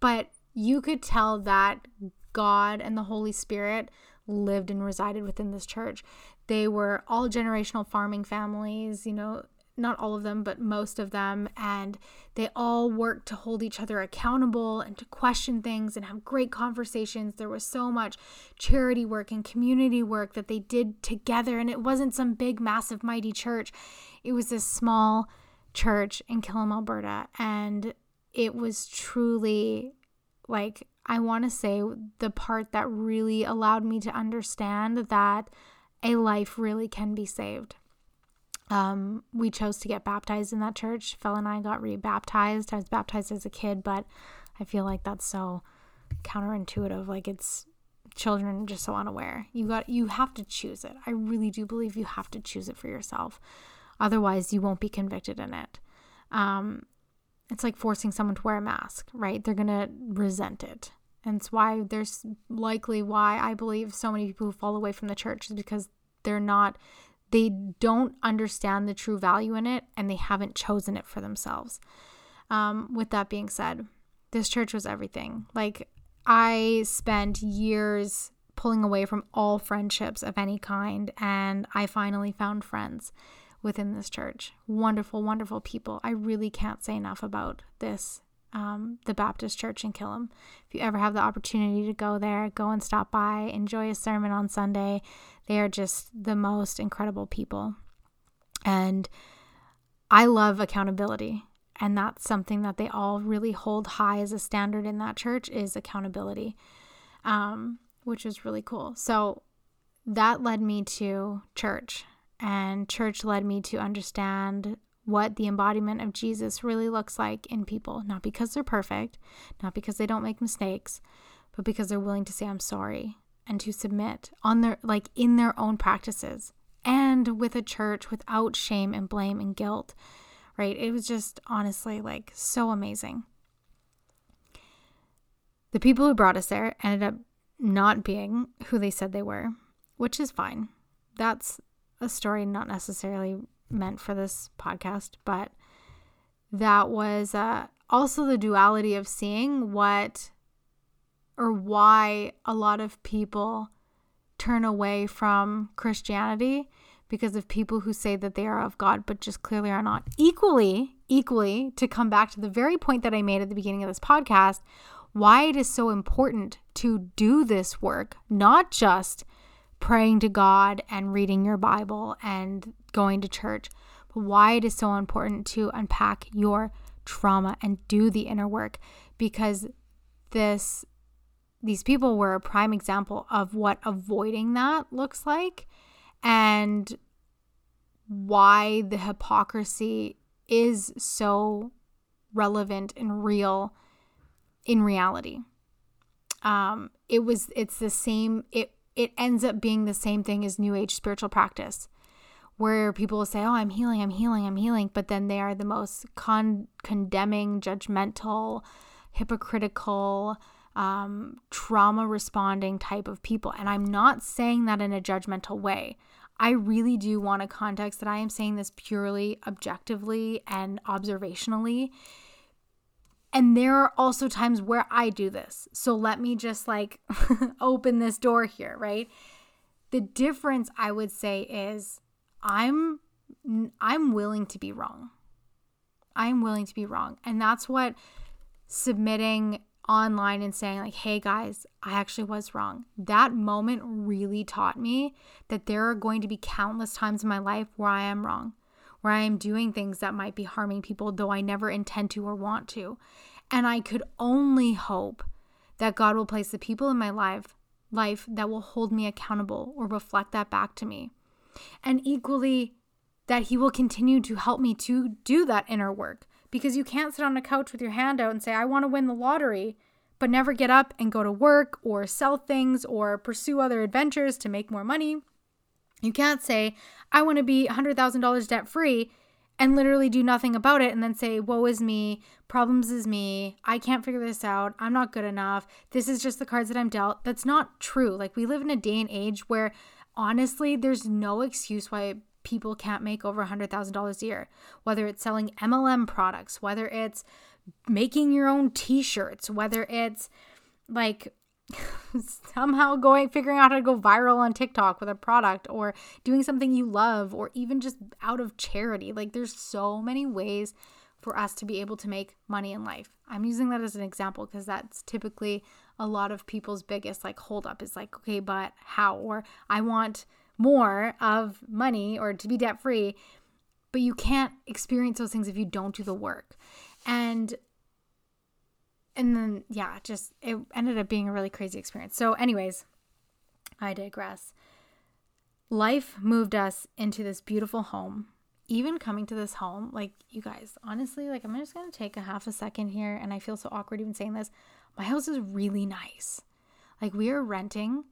Speaker 1: but you could tell that God and the Holy Spirit lived and resided within this church. They were all generational farming families, you know, not all of them, but most of them. And they all worked to hold each other accountable and to question things and have great conversations. There was so much charity work and community work that they did together. And it wasn't some big, massive, mighty church, it was this small church in Killam, Alberta. And it was truly like I want to say the part that really allowed me to understand that a life really can be saved. Um, we chose to get baptized in that church. Phil and I got rebaptized. I was baptized as a kid, but I feel like that's so counterintuitive. Like it's children just so unaware. You got you have to choose it. I really do believe you have to choose it for yourself. Otherwise, you won't be convicted in it. Um, it's like forcing someone to wear a mask, right? They're to resent it. And it's why there's likely why I believe so many people who fall away from the church is because they're not, they don't understand the true value in it and they haven't chosen it for themselves. Um, with that being said, this church was everything. Like, I spent years pulling away from all friendships of any kind, and I finally found friends within this church. Wonderful, wonderful people. I really can't say enough about this, um, the Baptist Church in Killam. If you ever have the opportunity to go there, go and stop by, enjoy a sermon on Sunday. They are just the most incredible people. And I love accountability. And that's something that they all really hold high as a standard in that church is accountability, um, which is really cool. So that led me to church and church led me to understand what the embodiment of Jesus really looks like in people, not because they're perfect, not because they don't make mistakes, but because they're willing to say, I'm sorry and to submit on their, like in their own practices and with a church without shame and blame and guilt, right? It was just honestly like so amazing. The people who brought us there ended up not being who they said they were, which is fine. That's a story not necessarily meant for this podcast, but that was uh, also the duality of seeing what or why a lot of people turn away from Christianity because of people who say that they are of God but just clearly are not. Equally, equally, to come back to the very point that I made at the beginning of this podcast, why it is so important to do this work, not just praying to God and reading your Bible and going to church, but why it is so important to unpack your trauma and do the inner work because this these people were a prime example of what avoiding that looks like and why the hypocrisy is so relevant and real in reality. Um, it was it's the same it it ends up being the same thing as new age spiritual practice where people will say, "Oh, I'm healing, I'm healing, I'm healing," but then they are the most con- condemning, judgmental, hypocritical, um, trauma responding type of people. And I'm not saying that in a judgmental way. I really do want a context that I am saying this purely objectively and observationally. And there are also times where I do this. So let me just like open this door here, right? The difference I would say is I'm I'm willing to be wrong. I'm willing to be wrong. And that's what submitting online and saying like hey guys i actually was wrong that moment really taught me that there are going to be countless times in my life where i am wrong where i am doing things that might be harming people though i never intend to or want to and i could only hope that god will place the people in my life life that will hold me accountable or reflect that back to me and equally that he will continue to help me to do that inner work because you can't sit on a couch with your hand out and say, I want to win the lottery, but never get up and go to work or sell things or pursue other adventures to make more money. You can't say, I want to be $100,000 debt free and literally do nothing about it and then say, Woe is me, problems is me, I can't figure this out, I'm not good enough, this is just the cards that I'm dealt. That's not true. Like, we live in a day and age where honestly, there's no excuse why people can't make over $100,000 a year, whether it's selling MLM products, whether it's making your own t shirts, whether it's like somehow going figuring out how to go viral on TikTok with a product or doing something you love or even just out of charity. Like there's so many ways for us to be able to make money in life. I'm using that as an example because that's typically a lot of people's biggest like hold up is like, okay, but how? Or I want more of money or to be debt free, but you can't experience those things if you don't do the work. And and then yeah, just it ended up being a really crazy experience. So anyways, I digress. Life moved us into this beautiful home. Even coming to this home, like you guys, honestly, like I'm just gonna take a half a second here, and I feel so awkward even saying this. My house is really nice. Like we are renting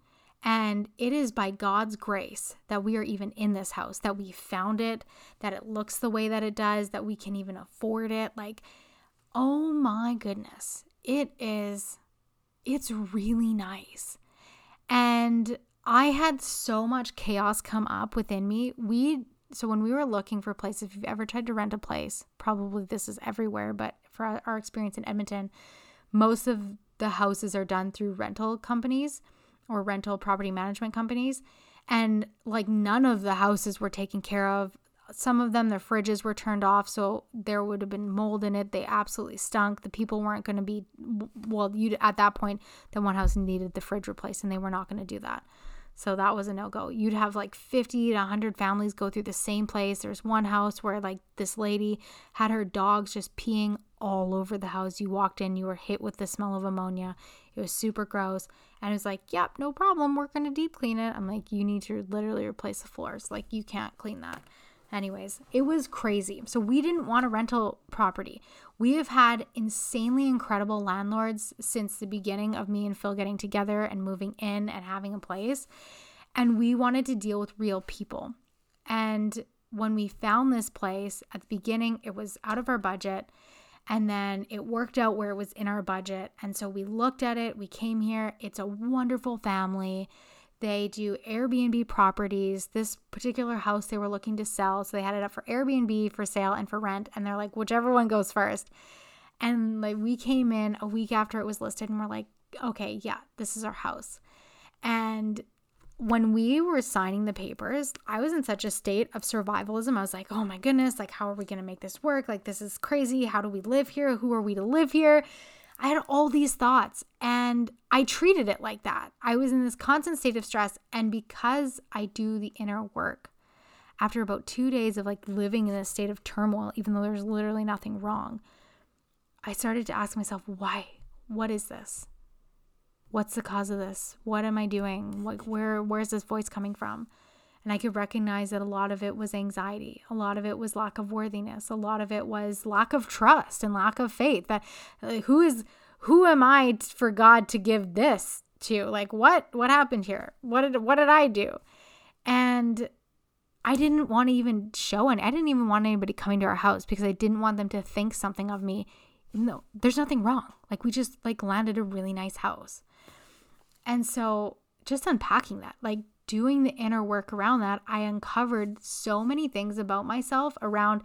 Speaker 1: and it is by God's grace that we are even in this house, that we found it, that it looks the way that it does, that we can even afford it. Like, oh my goodness, it is, it's really nice. And I had so much chaos come up within me. We, so when we were looking for places, if you've ever tried to rent a place, probably this is everywhere, but for our experience in Edmonton, most of the houses are done through rental companies or rental property management companies. And like none of the houses were taken care of. Some of them, their fridges were turned off, so there would have been mold in it. They absolutely stunk. The people weren't going to be, well, you at that point, the one house needed the fridge replaced, and they were not going to do that. So that was a no go. You'd have like 50 to 100 families go through the same place. There's one house where like this lady had her dogs just peeing all over the house. You walked in, you were hit with the smell of ammonia. It was super gross. And it was like, yep, no problem. We're going to deep clean it. I'm like, you need to literally replace the floors. Like, you can't clean that. Anyways, it was crazy. So we didn't want a rental property. We have had insanely incredible landlords since the beginning of me and Phil getting together and moving in and having a place. And we wanted to deal with real people. And when we found this place at the beginning, it was out of our budget. And then it worked out where it was in our budget. And so we looked at it, we came here. It's a wonderful family. They do Airbnb properties. This particular house they were looking to sell. So they had it up for Airbnb, for sale, and for rent. And they're like, whichever one goes first. And like we came in a week after it was listed and we're like, okay, yeah, this is our house. And when we were signing the papers, I was in such a state of survivalism. I was like, oh my goodness, like, how are we going to make this work? Like, this is crazy. How do we live here? Who are we to live here? I had all these thoughts and I treated it like that. I was in this constant state of stress. And because I do the inner work, after about two days of like living in a state of turmoil, even though there's literally nothing wrong, I started to ask myself, why? What is this? what's the cause of this? What am I doing? Like where where's this voice coming from? And I could recognize that a lot of it was anxiety. A lot of it was lack of worthiness. A lot of it was lack of trust and lack of faith. That who is who am I for God to give this to? Like what what happened here? What did what did I do? And I didn't want to even show and I didn't even want anybody coming to our house because I didn't want them to think something of me. No, there's nothing wrong. Like we just like landed a really nice house. And so just unpacking that, like doing the inner work around that, I uncovered so many things about myself around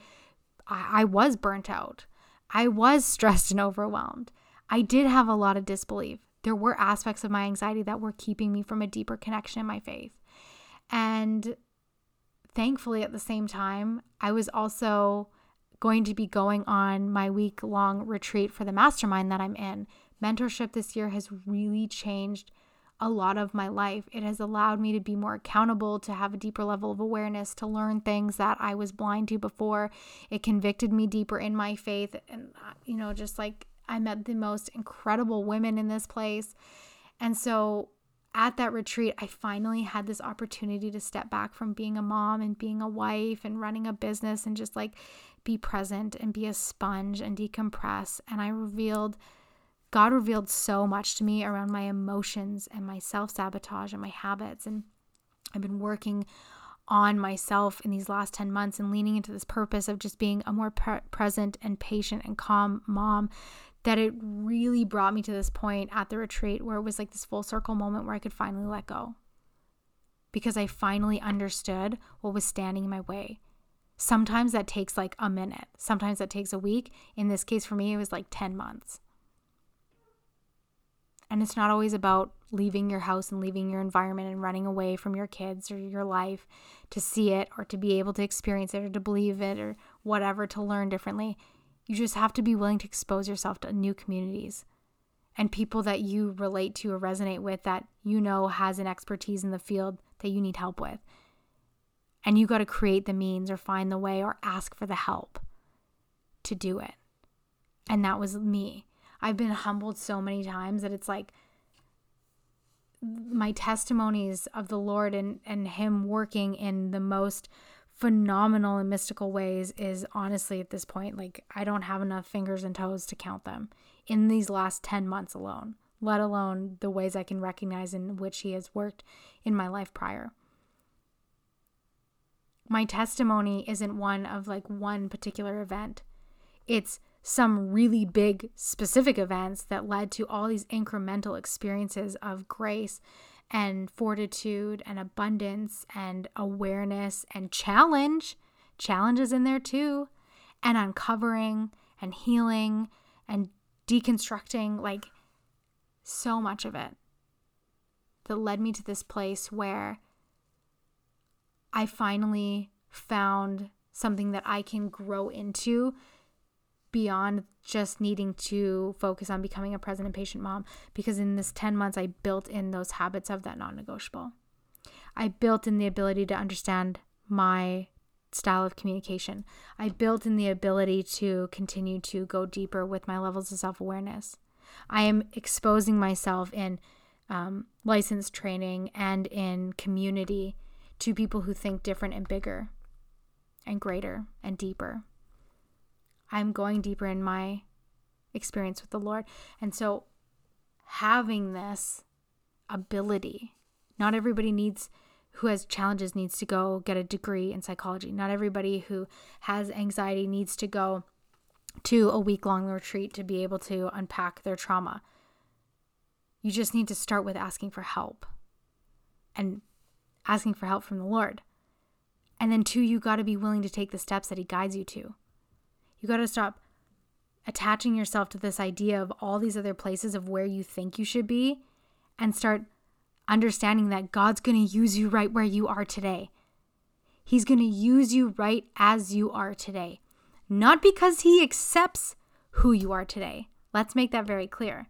Speaker 1: I, I was burnt out. I was stressed and overwhelmed. I did have a lot of disbelief. There were aspects of my anxiety that were keeping me from a deeper connection in my faith. And thankfully, at the same time, I was also going to be going on my week long retreat for the mastermind that I'm in. Mentorship this year has really changed a lot of my life. It has allowed me to be more accountable, to have a deeper level of awareness, to learn things that I was blind to before. It convicted me deeper in my faith. And, uh, you know, just like I met the most incredible women in this place. And so at that retreat, I finally had this opportunity to step back from being a mom and being a wife and running a business and just like be present and be a sponge and decompress. And I revealed God revealed so much to me around my emotions and my self sabotage and my habits. And I've been working on myself in these last 10 months and leaning into this purpose of just being a more pre- present and patient and calm mom that it really brought me to this point at the retreat where it was like this full circle moment where I could finally let go. Because I finally understood what was standing in my way. Sometimes that takes like a minute, sometimes that takes a week. In this case, for me, it was like 10 months. And it's not always about leaving your house and leaving your environment and running away from your kids or your life to see it or to be able to experience it or to believe it or whatever to learn differently. You just have to be willing to expose yourself to new communities and people that you relate to or resonate with that you know has an expertise in the field that you need help with. And you got to create the means or find the way or ask for the help to do it. And that was me. I've been humbled so many times that it's like my testimonies of the Lord and, and Him working in the most phenomenal and mystical ways is honestly at this point, like I don't have enough fingers and toes to count them in these last 10 months alone, let alone the ways I can recognize in which He has worked in my life prior. My testimony isn't one of like one particular event. It's some really big specific events that led to all these incremental experiences of grace and fortitude and abundance and awareness and challenge. Challenges in there too. And uncovering and healing and deconstructing like so much of it that led me to this place where I finally found something that I can grow into beyond just needing to focus on becoming a present and patient mom because in this 10 months I built in those habits of that non-negotiable. I built in the ability to understand my style of communication. I built in the ability to continue to go deeper with my levels of self-awareness. I am exposing myself in um, license training and in community to people who think different and bigger and greater and deeper. I'm going deeper in my experience with the Lord. And so having this ability, not everybody needs who has challenges needs to go get a degree in psychology. Not everybody who has anxiety needs to go to a week long retreat to be able to unpack their trauma. You just need to start with asking for help and asking for help from the Lord. And then, two, you got to be willing to take the steps that He guides you to. You got to stop attaching yourself to this idea of all these other places of where you think you should be and start understanding that God's going to use you right where you are today. He's going to use you right as you are today, not because He accepts who you are today. Let's make that very clear,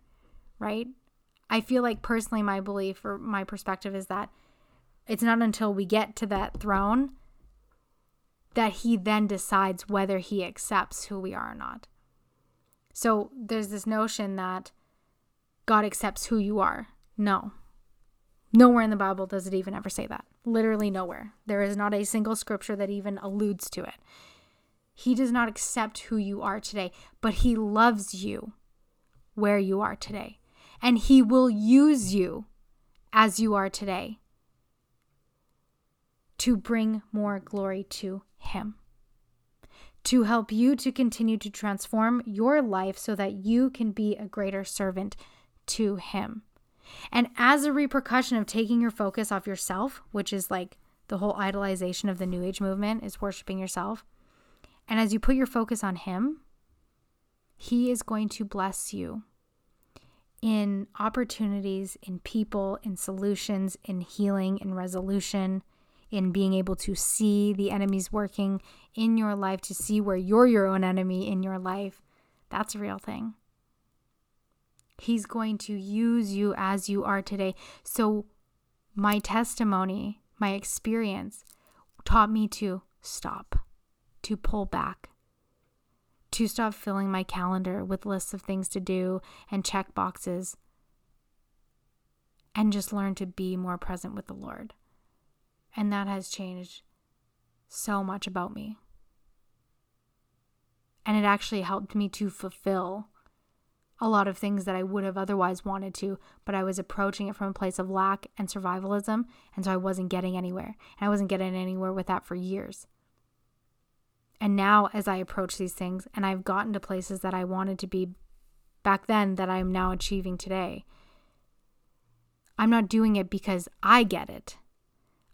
Speaker 1: right? I feel like personally, my belief or my perspective is that it's not until we get to that throne that he then decides whether he accepts who we are or not. So there's this notion that God accepts who you are. No. Nowhere in the Bible does it even ever say that. Literally nowhere. There is not a single scripture that even alludes to it. He does not accept who you are today, but he loves you where you are today. And he will use you as you are today to bring more glory to Him. To help you to continue to transform your life so that you can be a greater servant to Him. And as a repercussion of taking your focus off yourself, which is like the whole idolization of the New Age movement, is worshiping yourself. And as you put your focus on Him, He is going to bless you in opportunities, in people, in solutions, in healing, in resolution, in being able to see the enemies working in your life, to see where you're your own enemy in your life, that's a real thing. He's going to use you as you are today. So, my testimony, my experience taught me to stop, to pull back, to stop filling my calendar with lists of things to do and check boxes, and just learn to be more present with the Lord. And that has changed so much about me. And it actually helped me to fulfill a lot of things that I would have otherwise wanted to, but I was approaching it from a place of lack and survivalism. And so I wasn't getting anywhere. And I wasn't getting anywhere with that for years. And now, as I approach these things, and I've gotten to places that I wanted to be back then that I'm now achieving today, I'm not doing it because I get it.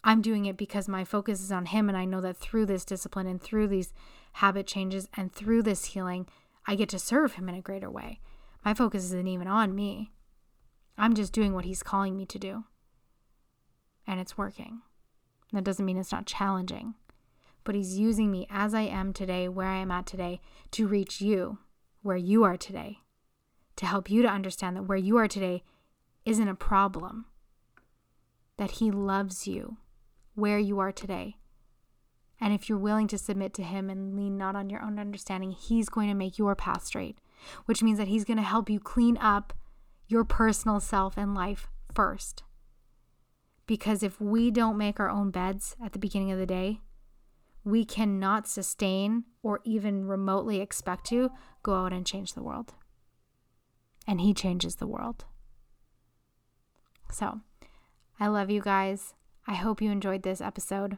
Speaker 1: I'm doing it because my focus is on Him. And I know that through this discipline and through these habit changes and through this healing, I get to serve Him in a greater way. My focus isn't even on me. I'm just doing what He's calling me to do. And it's working. That doesn't mean it's not challenging, but He's using me as I am today, where I am at today, to reach you where you are today, to help you to understand that where you are today isn't a problem, that He loves you where you are today. And if you're willing to submit to Him and lean not on your own understanding, He's going to make your path straight, which means that He's going to help you clean up your personal self and life first. Because if we don't make our own beds at the beginning of the day, we cannot sustain or even remotely expect to go out and change the world. And He changes the world. So, I love you guys. I hope you enjoyed this episode.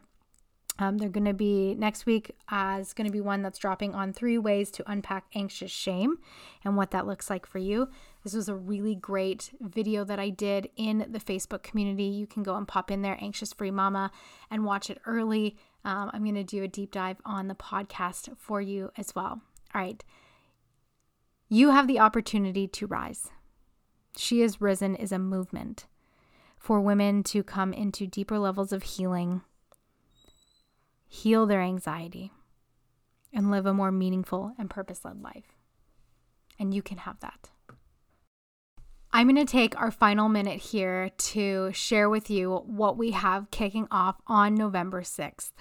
Speaker 1: Um, they're going to be next week uh, is going to be one that's dropping on three ways to unpack anxious shame and what that looks like for you. This was a really great video that I did in the Facebook community. You can go and pop in there, Anxious Free Mama, and watch it early. Um, I'm going to do a deep dive on the podcast for you as well. All right. You have the opportunity to rise. She is risen is a movement for women to come into deeper levels of healing, heal their anxiety, and live a more meaningful and purpose led life. And you can have that. I'm going to take our final minute here to share with you what we have kicking off on November 6th.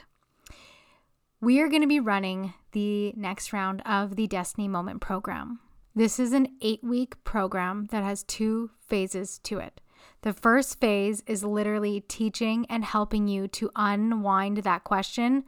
Speaker 1: We are going to be running the next round of the Destiny Moment program. This is an eight week program that has two phases to it. The first phase is literally teaching and helping you to unwind that question.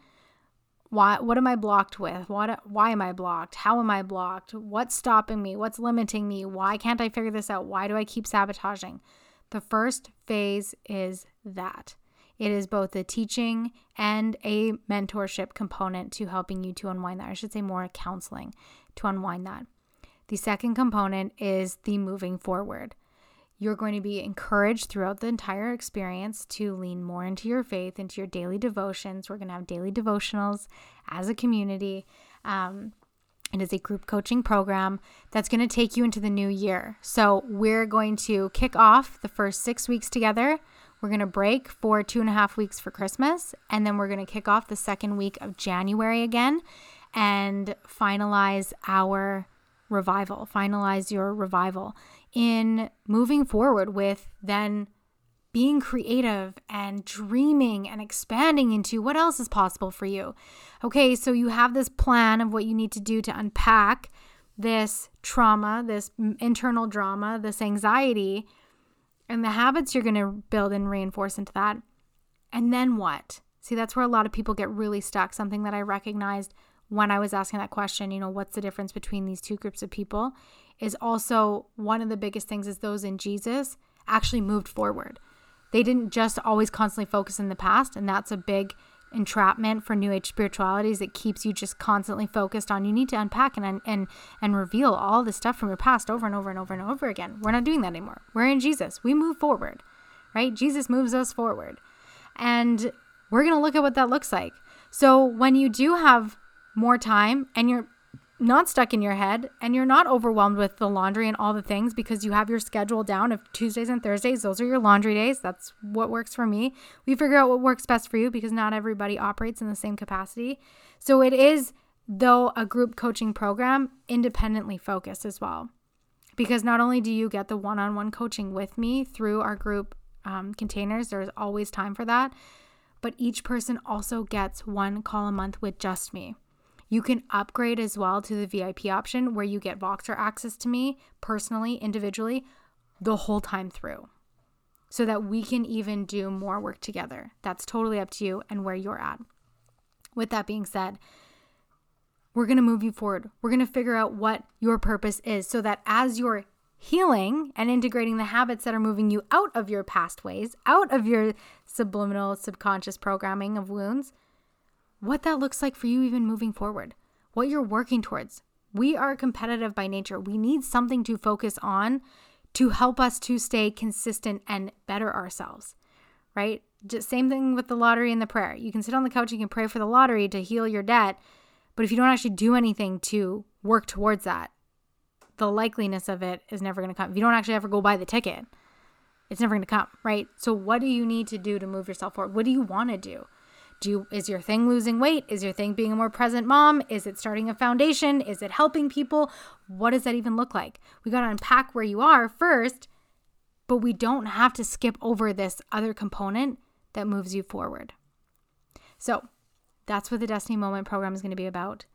Speaker 1: Why what am I blocked with? What why am I blocked? How am I blocked? What's stopping me? What's limiting me? Why can't I figure this out? Why do I keep sabotaging? The first phase is that. It is both a teaching and a mentorship component to helping you to unwind that. I should say more counseling to unwind that. The second component is the moving forward. You're going to be encouraged throughout the entire experience to lean more into your faith, into your daily devotions. We're going to have daily devotionals as a community. Um, it is a group coaching program that's going to take you into the new year. So, we're going to kick off the first six weeks together. We're going to break for two and a half weeks for Christmas. And then we're going to kick off the second week of January again and finalize our revival, finalize your revival in moving forward with then being creative and dreaming and expanding into what else is possible for you. Okay, so you have this plan of what you need to do to unpack this trauma, this internal drama, this anxiety, and the habits you're going to build and reinforce into that. And then what? See, that's where a lot of people get really stuck. Something that I recognized when I was asking that question, you know, what's the difference between these two groups of people, is also one of the biggest things is those in Jesus actually moved forward. They didn't just always constantly focus in the past, and that's a big entrapment for new age spiritualities it keeps you just constantly focused on you need to unpack and and and reveal all the stuff from your past over and over and over and over again. We're not doing that anymore. We're in jesus. We move forward right? Jesus moves us forward. And we're going to look at what that looks like. So when you do have more time and you're not stuck in your head and you're not overwhelmed with the laundry and all the things because you have your schedule down of Tuesdays and Thursdays. Those are your laundry days. That's what works for me. We figure out what works best for you because not everybody operates in the same capacity. So it is, though, a group coaching program, independently focused as well. Because not only do you get the one on one coaching with me through our group um, containers, there's always time for that, but each person also gets one call a month with just me. You can upgrade as well to the VIP option where you get Voxer access to me personally, individually, the whole time through so that we can even do more work together. That's totally up to you and where you're at. With that being said, we're going to move you forward. We're going to figure out what your purpose is so that as you're healing and integrating the habits that are moving you out of your past ways, out of your subliminal subconscious programming of wounds, what that looks like for you even moving forward, what you're working towards. We are competitive by nature. We need something to focus on to help us to stay consistent and better ourselves, right? Just same thing with the lottery and the prayer. You can sit on the couch, you can pray for the lottery to heal your debt, but if you don't actually do anything to work towards that, the likeliness of it is never going to come. If you don't actually ever go buy the ticket, it's never going to come, right? So what do you need to do to move yourself forward? What do you want to do? Do you, is your thing losing weight? Is your thing being a more present mom? Is it starting a foundation? Is it helping people? What does that even look like? We got to unpack where you are first, but we don't have to skip over this other component that moves you forward. So, that's what the Destiny Moment program is going to be about.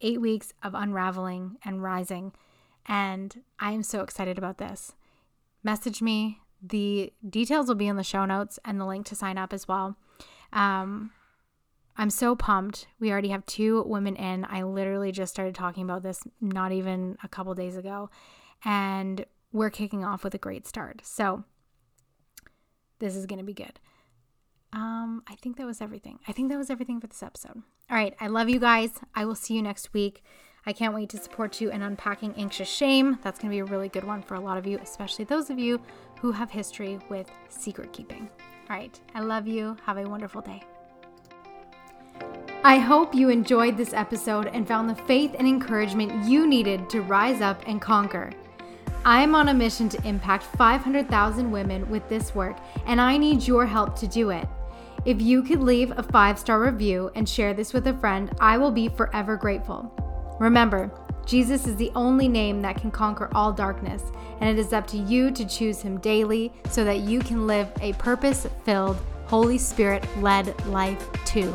Speaker 1: 8 weeks of unraveling and rising. And I am so excited about this. Message me. The details will be in the show notes and the link to sign up as well. Um, I'm so pumped. We already have two women in. I literally just started talking about this not even a couple days ago. And we're kicking off with a great start. So this is going to be good. Um, I think that was everything. I think that was everything for this episode. All right. I love you guys. I will see you next week. I can't wait to support you in unpacking anxious shame. That's going to be a really good one for a lot of you, especially those of you who have history with secret keeping. All right. I love you. Have a wonderful day. I hope you enjoyed this episode and found the faith and encouragement you needed to rise up and conquer. I am on a mission to impact 500,000 women with this work, and I need your help to do it. If you could leave a five star review and share this with a friend, I will be forever grateful. Remember, Jesus is the only name that can conquer all darkness, and it is up to you to choose him daily so that you can live a purpose filled, Holy Spirit led life too.